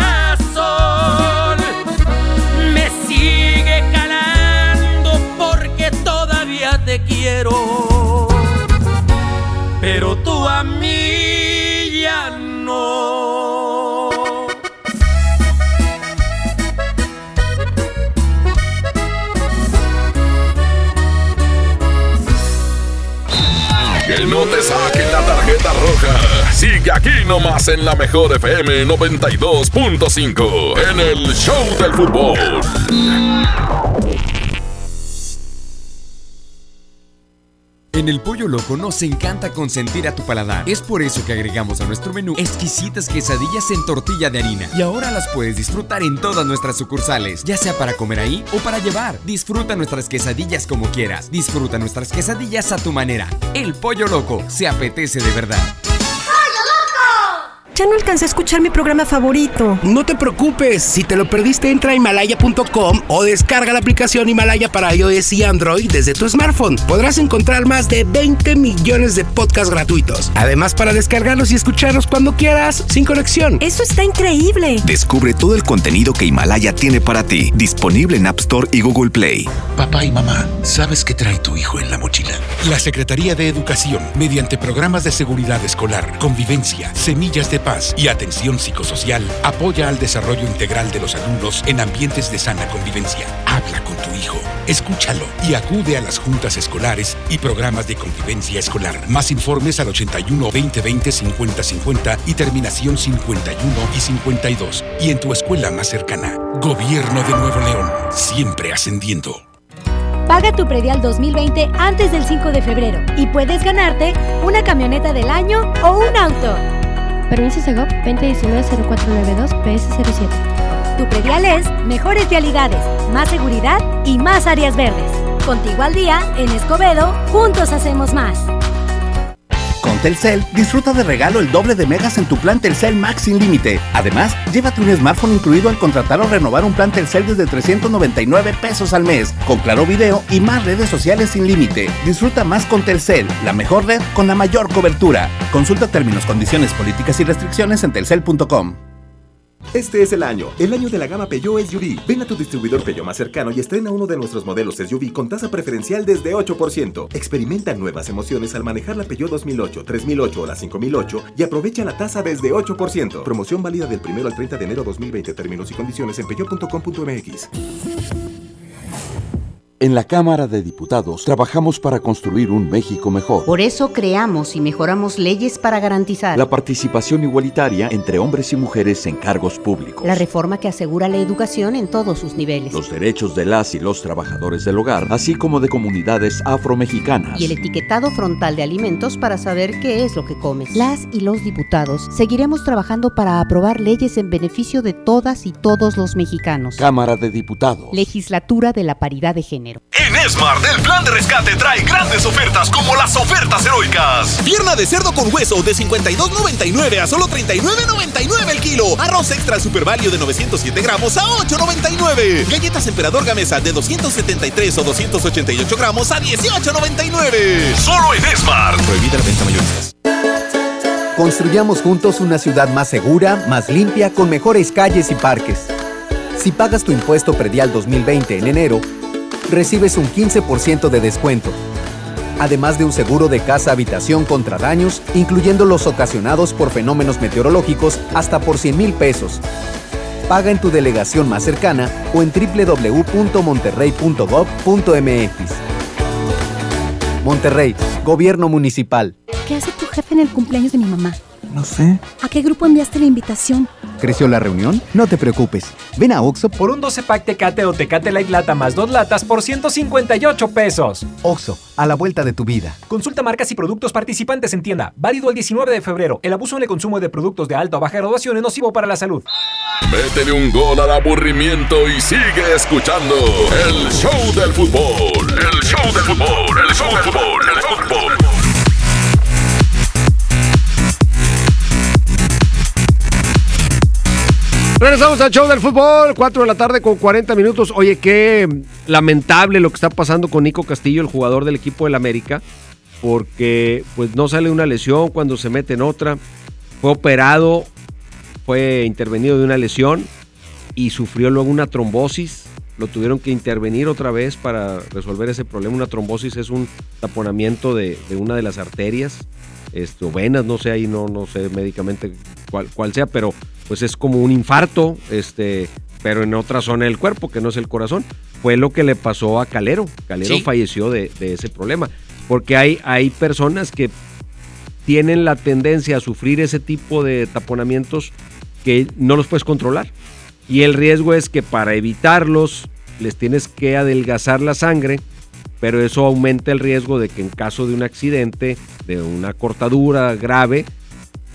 Sigue aquí nomás en la mejor FM 92.5 en el Show del Fútbol. En el Pollo Loco nos encanta consentir a tu paladar. Es por eso que agregamos a nuestro menú exquisitas quesadillas en tortilla de harina. Y ahora las puedes disfrutar en todas nuestras sucursales, ya sea para comer ahí o para llevar. Disfruta nuestras quesadillas como quieras. Disfruta nuestras quesadillas a tu manera. El Pollo Loco se apetece de verdad. Ya no alcancé a escuchar mi programa favorito. No te preocupes, si te lo perdiste entra a himalaya.com o descarga la aplicación Himalaya para iOS y Android desde tu smartphone. Podrás encontrar más de 20 millones de podcasts gratuitos. Además para descargarlos y escucharlos cuando quieras, sin conexión. Eso está increíble. Descubre todo el contenido que Himalaya tiene para ti, disponible en App Store y Google Play. Papá y mamá, ¿sabes qué trae tu hijo en la mochila? La Secretaría de Educación, mediante programas de seguridad escolar, convivencia, semillas de paz y atención psicosocial, apoya al desarrollo integral de los alumnos en ambientes de sana convivencia. Habla con tu hijo, escúchalo y acude a las juntas escolares y programas de convivencia escolar. Más informes al 81 2020 50 50 y terminación 51 y 52. Y en tu escuela más cercana. Gobierno de Nuevo León, siempre ascendiendo. Paga tu predial 2020 antes del 5 de febrero y puedes ganarte una camioneta del año o un auto. Permiso Segov 2019-0492 PS07. Tu predial es mejores vialidades, más seguridad y más áreas verdes. Contigo al día, en Escobedo, juntos hacemos más. Con Telcel, disfruta de regalo el doble de megas en tu plan Telcel Max sin límite. Además, llévate un smartphone incluido al contratar o renovar un plan Telcel desde 399 pesos al mes, con claro video y más redes sociales sin límite. Disfruta más con Telcel, la mejor red con la mayor cobertura. Consulta términos, condiciones, políticas y restricciones en telcel.com. Este es el año, el año de la gama Peugeot SUV. Ven a tu distribuidor Peugeot más cercano y estrena uno de nuestros modelos SUV con tasa preferencial desde 8%. Experimenta nuevas emociones al manejar la Peugeot 2008, 3008 o la 5008 y aprovecha la tasa desde 8%. Promoción válida del 1 al 30 de enero 2020. Términos y condiciones en peugeot.com.mx. En la Cámara de Diputados trabajamos para construir un México mejor. Por eso creamos y mejoramos leyes para garantizar La participación igualitaria entre hombres y mujeres en cargos públicos. la reforma que asegura la educación en todos sus niveles Los derechos de las y los trabajadores del hogar, así como de comunidades afromexicanas. y el etiquetado frontal de alimentos para saber qué es lo que comes. Las y los diputados seguiremos trabajando para aprobar leyes en beneficio de todas y todos los mexicanos. Cámara de Diputados. Legislatura de la Paridad de Género. En Smart, el plan de rescate trae grandes ofertas como las ofertas heroicas. Pierna de cerdo con hueso de 52.99 a solo 39.99 el kilo. Arroz extra super value de 907 gramos a 8.99. Galletas emperador gamesa de 273 o 288 gramos a 18.99. Solo en Smart. Prohibida la venta mayoristas. Construyamos juntos una ciudad más segura, más limpia, con mejores calles y parques. Si pagas tu impuesto predial 2020 en enero, recibes un 15% de descuento. Además de un seguro de casa-habitación contra daños, incluyendo los ocasionados por fenómenos meteorológicos, hasta por 100 mil pesos. Paga en tu delegación más cercana o en www.monterrey.gov.mx. Monterrey, Gobierno Municipal. ¿Qué hace tu jefe en el cumpleaños de mi mamá? No sé. ¿A qué grupo enviaste la invitación? ¿Creció la reunión? No te preocupes. Ven a Oxo Por un 12 pack Tecate o Tecate Light Lata más dos latas por 158 pesos. Oxo, a la vuelta de tu vida. Consulta marcas y productos participantes en tienda. Válido el 19 de febrero. El abuso en el consumo de productos de alta o baja graduación es nocivo para la salud. Métele un gol al aburrimiento y sigue escuchando el show del fútbol. El show del fútbol, el show del fútbol, el show del fútbol. Regresamos al show del fútbol, 4 de la tarde con 40 minutos. Oye, qué lamentable lo que está pasando con Nico Castillo, el jugador del equipo del América, porque pues no sale una lesión cuando se mete en otra. Fue operado, fue intervenido de una lesión y sufrió luego una trombosis. Lo tuvieron que intervenir otra vez para resolver ese problema. Una trombosis es un taponamiento de, de una de las arterias, este, o venas, no sé ahí, no, no sé médicamente cuál, cuál sea, pero pues es como un infarto, este, pero en otra zona del cuerpo, que no es el corazón. Fue lo que le pasó a Calero. Calero Sí. falleció de, de ese problema. Porque hay, hay personas que tienen la tendencia a sufrir ese tipo de taponamientos que no los puedes controlar. Y el riesgo es que para evitarlos les tienes que adelgazar la sangre, pero eso aumenta el riesgo de que en caso de un accidente, de una cortadura grave,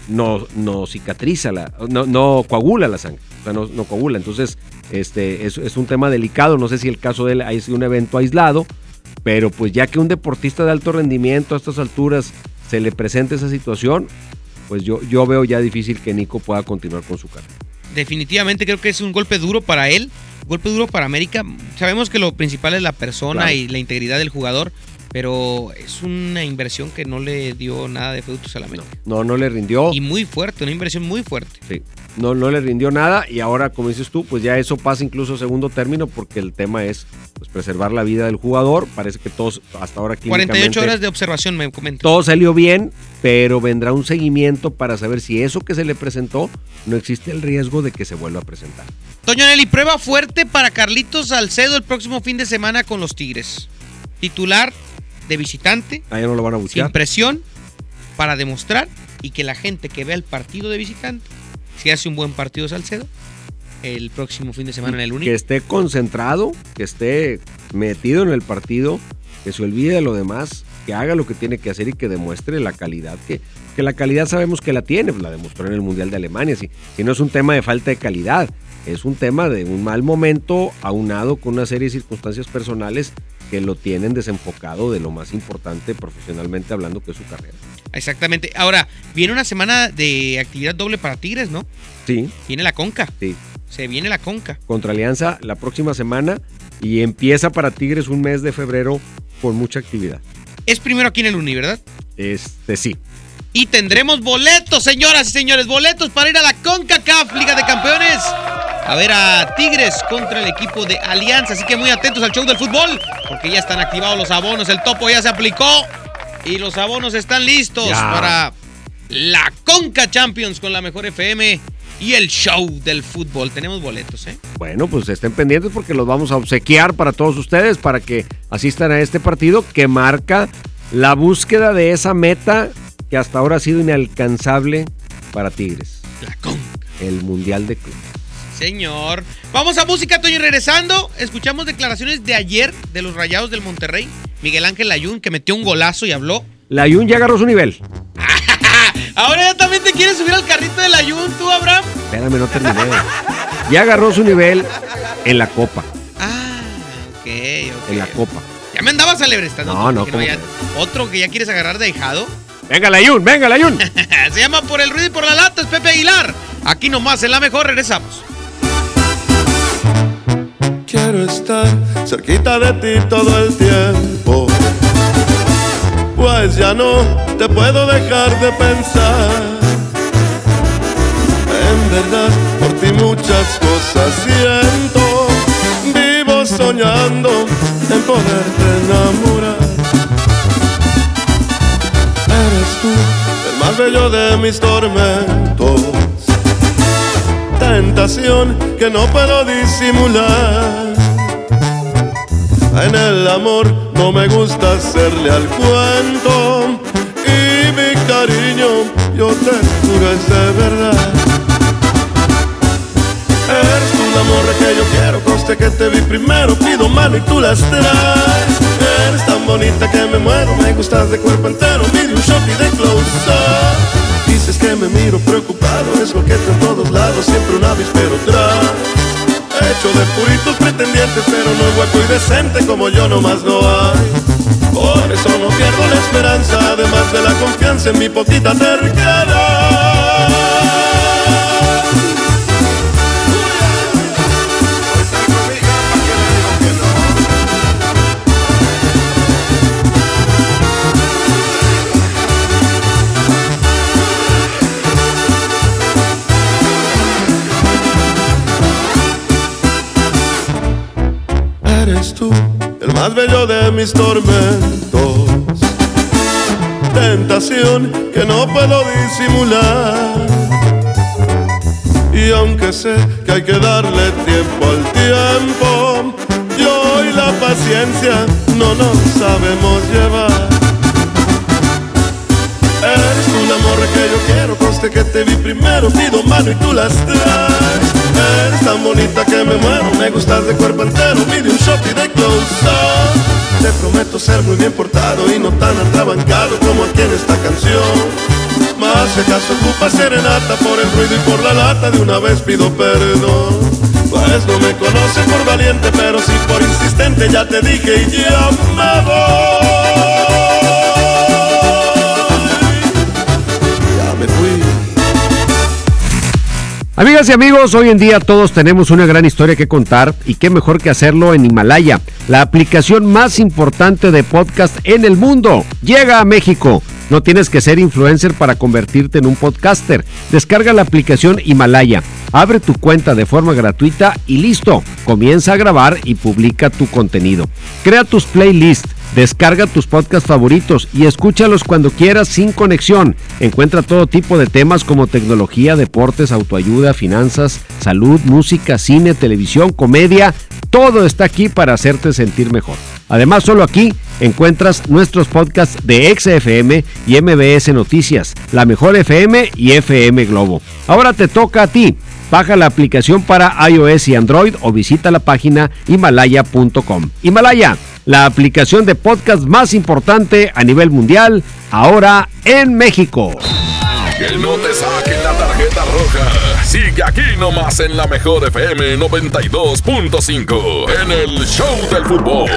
no, no cicatriza, la, no, no coagula la sangre, o sea, no, no coagula. Entonces, este, es, es un tema delicado, no sé si el caso de él ha sido un evento aislado, pero pues ya que un deportista de alto rendimiento a estas alturas se le presente esa situación, pues yo, yo veo ya difícil que Nico pueda continuar con su carrera. Definitivamente creo que es un golpe duro para él, golpe duro para América. Sabemos que lo principal es la persona Claro. y la integridad del jugador, pero es una inversión que no le dio nada de frutos a la América. No, no le rindió. Y muy fuerte, una inversión muy fuerte. Sí. No, no le rindió nada y ahora, como dices tú, pues ya eso pasa incluso a segundo término porque el tema es pues, preservar la vida del jugador. Parece que todos hasta ahora 48 clínicamente, horas de observación, me comento. Todo salió bien, pero vendrá un seguimiento para saber si eso que se le presentó no existe el riesgo de que se vuelva a presentar. Toño Nelly, prueba fuerte para Carlitos Salcedo el próximo fin de semana con los Tigres. Titular de visitante, Allá no lo van a buscar. sin presión, para demostrar y que la gente que vea el partido de visitante, si hace un buen partido Salcedo, el próximo fin de semana en el Único. Que esté concentrado, que esté metido en el partido, que se olvide de lo demás, que haga lo que tiene que hacer y que demuestre la calidad que, que la calidad sabemos que la tiene, la demostró en el Mundial de Alemania, si, si no es un tema de falta de calidad, es un tema de un mal momento aunado con una serie de circunstancias personales que lo tienen desenfocado de lo más importante profesionalmente hablando que es su carrera. Exactamente. Ahora, viene una semana de actividad doble para Tigres, ¿no? Sí. Viene la Conca. Sí. Se viene la Conca. Contra Alianza la próxima semana y empieza para Tigres un mes de febrero con mucha actividad. Es primero aquí en el Uni, ¿verdad? Este sí. Y tendremos boletos, señoras y señores, boletos para ir a la CONCACAF Liga de Campeones. A ver a Tigres contra el equipo de Alianza. Así que muy atentos al show del fútbol, porque ya están activados los abonos. El topo ya se aplicó y los abonos están listos Ya. para la Conca Champions con la mejor FM y el show del fútbol. Tenemos boletos, ¿eh? Bueno, pues estén pendientes porque los vamos a obsequiar para todos ustedes para que asistan a este partido que marca la búsqueda de esa meta que hasta ahora ha sido inalcanzable para Tigres. La Conca. El Mundial de Clubes. Señor. Vamos a música, Toño. Regresando, escuchamos declaraciones de ayer de los Rayados del Monterrey. Miguel Ángel Layún, que metió un golazo y habló. La Jun ya agarró su nivel. Ahora ya también te quieres subir al carrito de Layún, tú, Abraham. Espérame, no terminé. Ya agarró su nivel en la Copa. Ok, ok. En la Copa. Ya me andabas alebrestando. No, no, ¿cómo ya- Otro que ya quieres agarrar de dejado. Venga, Layún, venga, Layún. Se llama Por el ruido y por la lata, es Pepe Aguilar. Aquí nomás, en la mejor, regresamos. Quiero estar cerquita de ti todo el tiempo. Pues ya no te puedo dejar de pensar. En verdad, por ti muchas cosas siento. Vivo soñando en poderte enamorar. Eres tú el más bello de mis tormentos tentación que no puedo disimular. En el amor no me gusta hacerle al cuento y mi cariño yo te juro es de verdad. Eres tú la morra que yo quiero, conste que te vi primero, pido mano y tú las traes. Eres tan bonita que me muero, me gustas de cuerpo entero, pide un shot y de close. Dices que me miro preocupado, es lo que en todos lados, siempre un avispero tras. Hecho de puritos pretendientes, pero no es guapo y decente como yo nomás no hay. Por eso no pierdo la esperanza, además de la confianza en mi poquita terquedad. Eres tú el más bello de mis tormentos. Tentación que no puedo disimular. Y aunque sé que hay que darle tiempo al tiempo, yo y la paciencia no nos sabemos llevar. Que yo quiero, conste que te vi primero, pido mano y tú las traes. Eres tan bonita que me muero, me gustas de cuerpo entero, pide un shot y de close up. Te prometo ser muy bien portado y no tan atrabancado como aquí en esta canción. Más si acaso ocupa serenata por el ruido y por la lata, de una vez pido perdón. Pues no me conoce por valiente, pero sí por insistente, ya te dije y ya me voy. Amigas y amigos, hoy en día todos tenemos una gran historia que contar y qué mejor que hacerlo en Himalaya, la aplicación más importante de podcast en el mundo. Llega a México. No tienes que ser influencer para convertirte en un podcaster. Descarga la aplicación Himalaya, abre tu cuenta de forma gratuita y listo. Comienza a grabar y publica tu contenido. Crea tus playlists. Descarga tus podcasts favoritos y escúchalos cuando quieras sin conexión. Encuentra todo tipo de temas como tecnología, deportes, autoayuda, finanzas, salud, música, cine, televisión, comedia. Todo está aquí para hacerte sentir mejor. Además, solo aquí encuentras nuestros podcasts de XFM y MBS Noticias, La Mejor FM y FM Globo. Ahora te toca a ti. Baja la aplicación para iOS y Android o visita la página himalaya.com. Himalaya, la aplicación de podcast más importante a nivel mundial, ahora en México. Que no te saquen la tarjeta roja. Sigue aquí nomás en la mejor FM 92.5 en el Show del Fútbol.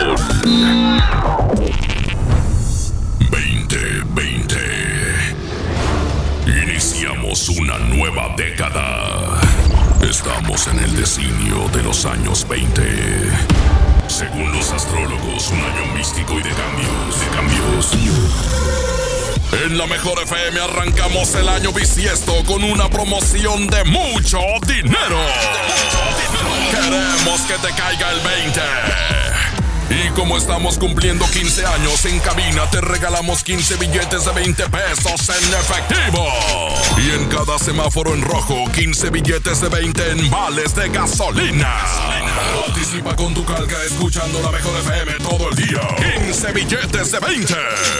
2020. Iniciamos una nueva década. Estamos en el designio de los años 20. Según los astrólogos, un año místico y de cambios, de cambios. En la mejor FM arrancamos el año bisiesto con una promoción de mucho dinero. Queremos que te caiga el 20. Y como estamos cumpliendo 15 años en cabina, te regalamos 15 billetes de 20 pesos en efectivo. Y en cada semáforo en rojo, 15 billetes de 20 en vales de gasolina. Participa con tu calca escuchando la mejor FM todo el día. 15 billetes de 20.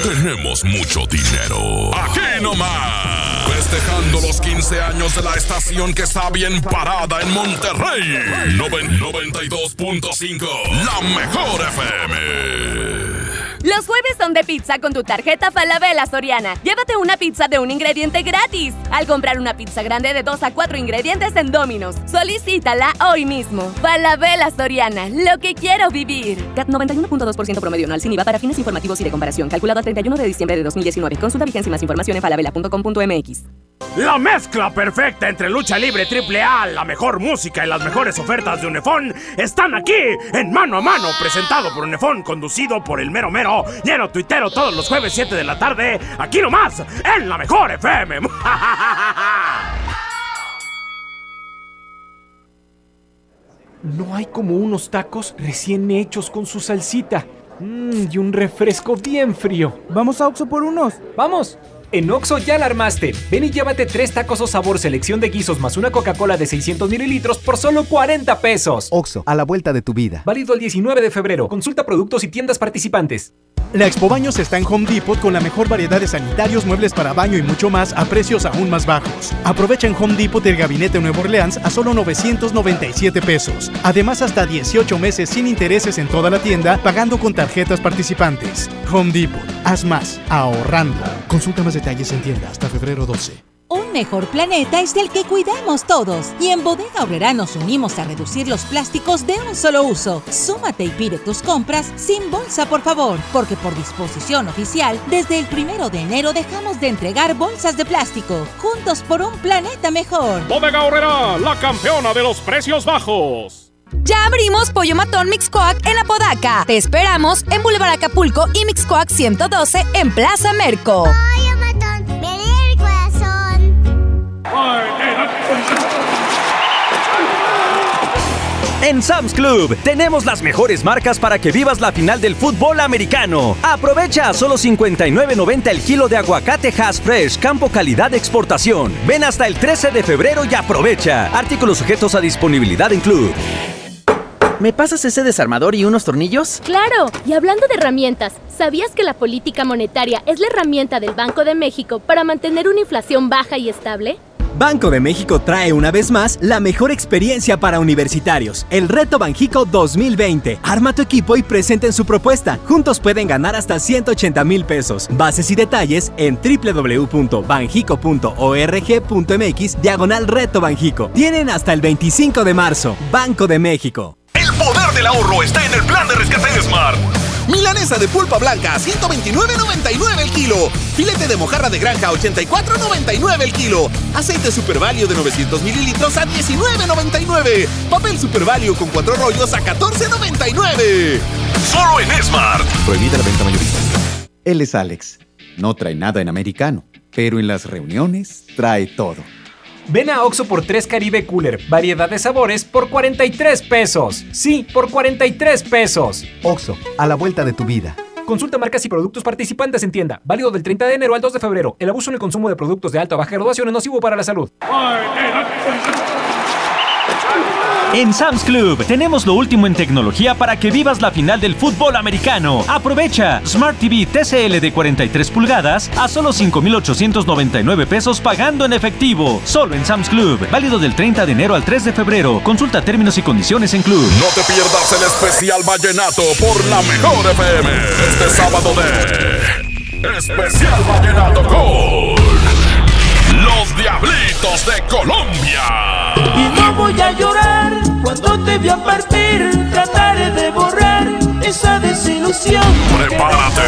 Tenemos mucho dinero. Aquí nomás. Festejando los 15 años de la estación que está bien parada en Monterrey. Noven- 92.5. La mejor FM. Los jueves son de pizza con tu tarjeta Falabella Soriana. Llévate una pizza de un ingrediente gratis al comprar una pizza grande de 2 a 4 ingredientes en Domino's. Solicítala hoy mismo. Falabella Soriana, lo que quiero vivir. CAT 91.2% promedio anual sin IVA para fines informativos y de comparación. Calculado a 31 de diciembre de 2019. Consulta vigencia y más información en falabella.com.mx. La mezcla perfecta entre lucha libre triple A, la mejor música y las mejores ofertas de Unefón están aquí en Mano a Mano, presentado por Unefón, conducido por el mero mero, lleno tuitero todos los jueves 7 de la tarde, aquí nomás, en la mejor FM. No hay como unos tacos recién hechos con su salsita. Mm, y un refresco bien frío. ¿Vamos a Oxo por unos? ¡Vamos! En Oxo ya la armaste. Ven y llévate tres tacos o sabor selección de guisos más una Coca-Cola de 600 mililitros por solo 40 pesos. Oxo, a la vuelta de tu vida. Válido el 19 de febrero. Consulta productos y tiendas participantes. La Expo Baños está en Home Depot con la mejor variedad de sanitarios, muebles para baño y mucho más a precios aún más bajos. Aprovecha en Home Depot el gabinete Nuevo Orleans a solo 997 pesos. Además, hasta 18 meses sin intereses en toda la tienda, pagando con tarjetas participantes. Home Depot, haz más, ahorrando. Consulta más detalles en tienda hasta febrero 12. Un mejor planeta es el que cuidamos todos. Y en Bodega Aurrera nos unimos a reducir los plásticos de un solo uso. Súmate y pide tus compras sin bolsa, por favor. Porque por disposición oficial, desde el primero de enero dejamos de entregar bolsas de plástico. Juntos por un planeta mejor. Bodega Horrera, la campeona de los precios bajos. Ya abrimos Pollo Matón Mixcoac en Apodaca. Te esperamos en Boulevard Acapulco y Mixcoac 112 en Plaza Merco. En Sam's Club tenemos las mejores marcas para que vivas la final del fútbol americano. Aprovecha a solo 59.90 el kilo de aguacate Hass Fresh Campo Calidad de Exportación. Ven hasta el 13 de febrero y aprovecha. Artículos sujetos a disponibilidad en Club. ¿Me pasas ese desarmador y unos tornillos? Claro, y hablando de herramientas, ¿sabías que la política monetaria es la herramienta del Banco de México para mantener una inflación baja y estable? Banco de México trae una vez más la mejor experiencia para universitarios, el Reto Banjico 2020. Arma tu equipo y presenten su propuesta. Juntos pueden ganar hasta 180 mil pesos. Bases y detalles en www.banjico.org.mx diagonal Reto Banjico. Tienen hasta el 25 de marzo. Banco de México. El poder del ahorro está en el plan de rescate de Smart. Milanesa de pulpa blanca, 129.99 el kilo. Filete de mojarra de granja, 84.99 el kilo. Aceite Super Value de 900 mililitros a 19.99. Papel Super Value con cuatro rollos a 14.99. Solo en Smart. Prohibida la venta mayorista. Él es Alex. No trae nada en americano, pero en las reuniones trae todo. Ven a Oxo por 3 Caribe Cooler, variedad de sabores por 43 pesos. Sí, por 43 pesos. Oxo, a la vuelta de tu vida. Consulta marcas y productos participantes en tienda. Válido del 30 de enero al 2 de febrero. El abuso en el consumo de productos de alta o baja graduación es nocivo para la salud. En Sam's Club tenemos lo último en tecnología para que vivas la final del fútbol americano. Aprovecha Smart TV TCL de 43 pulgadas a solo 5,899 pesos pagando en efectivo. Solo en Sam's Club. Válido del 30 de enero al 3 de febrero. Consulta términos y condiciones en Club. No te pierdas el especial Vallenato por la mejor FM. Este sábado de Especial Vallenato con Diablitos de Colombia. Y no voy a llorar cuando te voy a partir. Trataré de borrar esa desilusión. Prepárate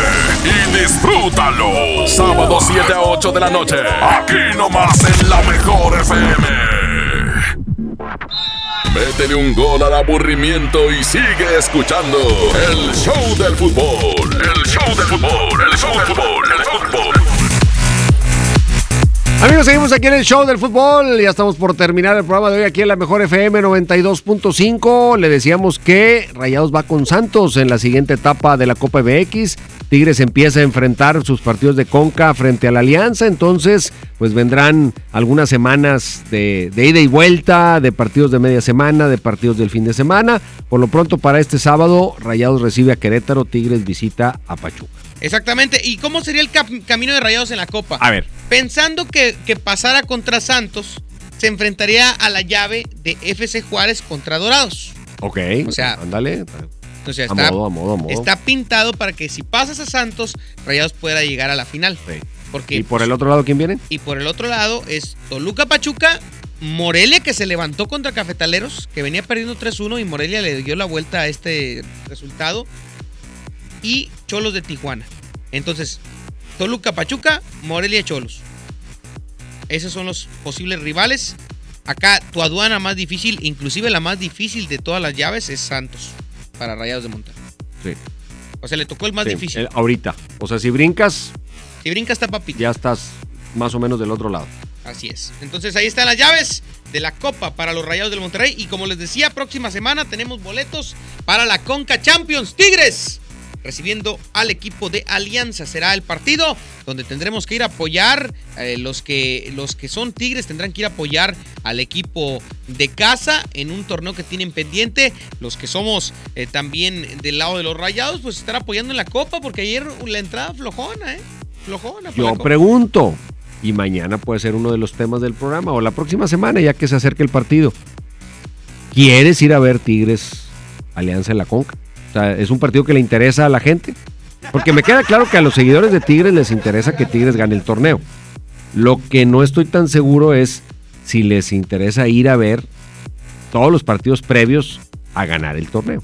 y disfrútalo. Sábado 7 a 8 de la noche. Aquí nomás en la mejor FM. Métele un gol al aburrimiento y sigue escuchando el show del fútbol. El show del fútbol. El show del fútbol. El fútbol. Amigos, seguimos aquí en el show del fútbol. Ya estamos por terminar el programa de hoy aquí en la mejor FM 92.5. Le decíamos que Rayados va con Santos en la siguiente etapa de la Copa BX. Tigres empieza a enfrentar sus partidos de Conca frente a la Alianza. Entonces, pues vendrán algunas semanas de, de ida y vuelta, de partidos de media semana, de partidos del fin de semana. Por lo pronto, para este sábado, Rayados recibe a Querétaro, Tigres visita a Pachuca. Exactamente. ¿Y cómo sería el camino de Rayados en la Copa? A ver. Pensando que, que pasara contra Santos, se enfrentaría a la llave de FC Juárez contra Dorados. Ok. O sea, ándale. O sea, A está, modo, a modo, a modo. está pintado para que si pasas a Santos, Rayados pueda llegar a la final. Porque, ¿Y por el otro lado quién viene? y por el otro lado es Toluca Pachuca, Morelia que se levantó contra Cafetaleros, que venía perdiendo 3-1 y Morelia le dio la vuelta a este resultado. Y Cholos de Tijuana. Entonces, Toluca Pachuca, Morelia Cholos. Esos son los posibles rivales. Acá tu aduana más difícil, inclusive la más difícil de todas las llaves, es Santos para Rayados de Monterrey. Sí. O sea, le tocó el más Sí, difícil. el- ahorita. O sea, si brincas, Si brinca está papito. ya estás más o menos del otro lado. Así es. Entonces ahí están las llaves de la Copa para los Rayados del Monterrey. Y como les decía, próxima semana tenemos boletos para la Conca Champions Tigres. Recibiendo al equipo de Alianza. Será el partido donde tendremos que ir a apoyar. eh, los, que, los que son Tigres tendrán que ir a apoyar al equipo de casa en un torneo que tienen pendiente. Los que somos eh, también del lado de los Rayados, pues estar apoyando en la Copa. Porque ayer la entrada flojona, ¿eh? Flojona. Yo pregunto, y mañana puede ser uno de los temas del programa, o la próxima semana, ya que se acerque el partido. ¿Quieres ir a ver Tigres Alianza en la Conca? O sea, ¿es un partido que le interesa a la gente? Porque me queda claro que a los seguidores de Tigres les interesa que Tigres gane el torneo. Lo que no estoy tan seguro es si les interesa ir a ver todos los partidos previos a ganar el torneo.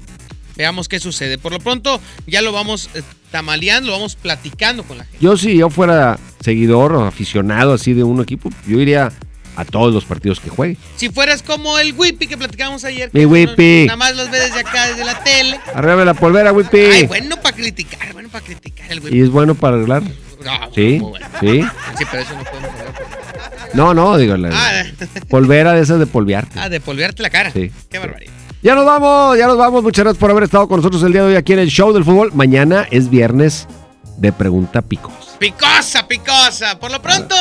Veamos qué sucede. Por lo pronto, ya lo vamos eh, tamaleando, lo vamos platicando con la gente. Yo si yo fuera seguidor o aficionado así de un equipo, yo iría a todos los partidos que juegue. Si fueras como el Whippy que platicábamos ayer. Mi Whippy. Nada más los ve desde acá, desde la tele. Arriba la polvera, Ay, Whippy. bueno para criticar, bueno para criticar el Whippy. ¿Y es bueno para arreglar? No, Sí, bueno. sí. Sí, pero eso no podemos hablar. No, no, digo, la Ah, polvera de esas de polvearte. ah, de polvearte la cara. Sí. Qué barbaridad. Ya nos vamos, ya nos vamos. Muchas gracias por haber estado con nosotros el día de hoy aquí en el show del fútbol. Mañana es viernes de pregunta picos. Picosa, picosa. Por lo pronto,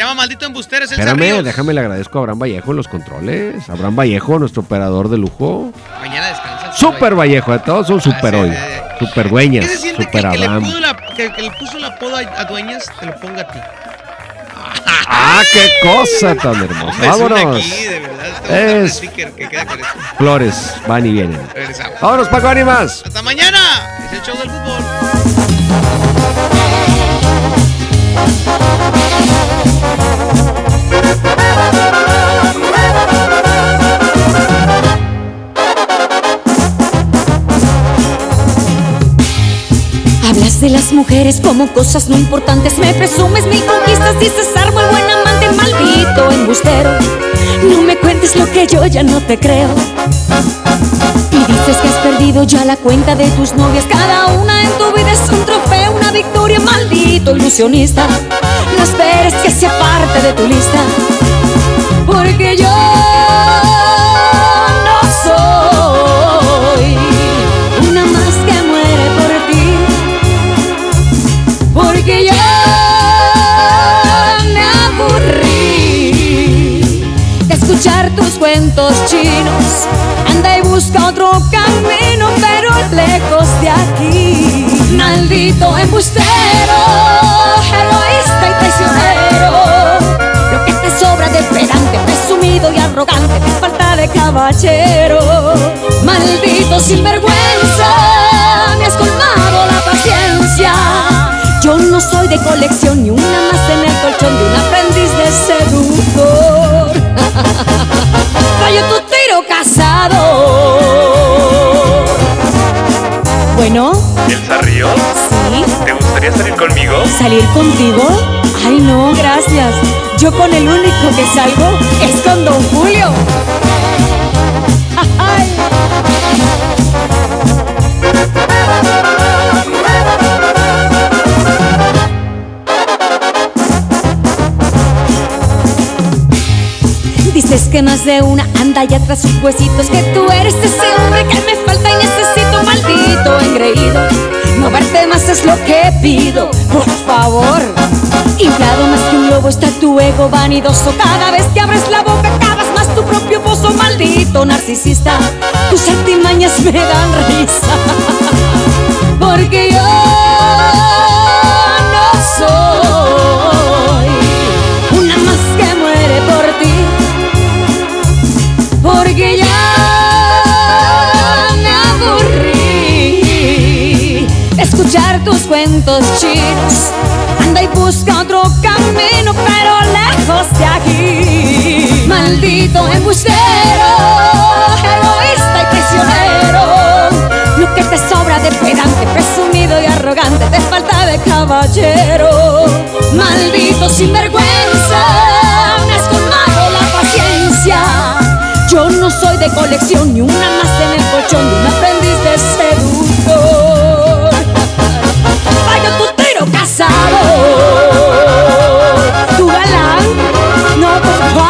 llama Maldito Embustero, es el Espérame, déjame le agradezco a Abraham Vallejo en los controles. Abraham Vallejo, nuestro operador de lujo. Mañana descansa. Super Vallejo, de todos son super hoy. Super dueñas, ¿Qué se siente super que, que le puso la, que, que le puso la apodo a, a dueñas, te lo ponga a ti? Ah, qué cosa tan hermosa. Vámonos. aquí, de verdad. Es que queda con flores, van y vienen. Regresamos. Vámonos, Paco Ánimas. Hasta mañana. Es el show del fútbol. Las mujeres como cosas no importantes. Me presumes mil conquistas, dices árbol, buen amante, maldito embustero. No me cuentes lo que yo ya no te creo. Y dices que has perdido ya la cuenta de tus novias. Cada una en tu vida es un trofeo, una victoria, maldito ilusionista. No esperes que sea parte de tu lista. Porque yo maldito embustero, egoísta y traicionero. Lo que te sobra de pedante, presumido y arrogante, falta de caballero. Maldito sinvergüenza, me has colmado la paciencia. Yo no soy de colección ni una más en el colchón de un aprendiz de seductor. Vaya tu tiro casado. Bueno, ¿Elsa Ríos? sí. ¿Te gustaría salir conmigo? ¿Salir contigo? Ay, no, gracias. Yo con el único que salgo es con Don Julio. Ay. Dices que más de una anda y atrás sus huesitos Que tú eres ese hombre que me falta y necesito Engreído. No verte más es lo que pido Por favor. Inflado más que un globo está tu ego vanidoso. Cada vez que abres la boca cavas más tu propio pozo Maldito narcisista. Tus artimañas me dan risa Porque yo Anda y busca otro camino, pero lejos de aquí. Maldito embustero, egoísta y prisionero. Lo que te sobra de pedante, presumido y arrogante, te falta de caballero. Maldito sinvergüenza, me has colmado la paciencia. Yo no soy de colección ni una más en el colchón de un aprendiz de seductor.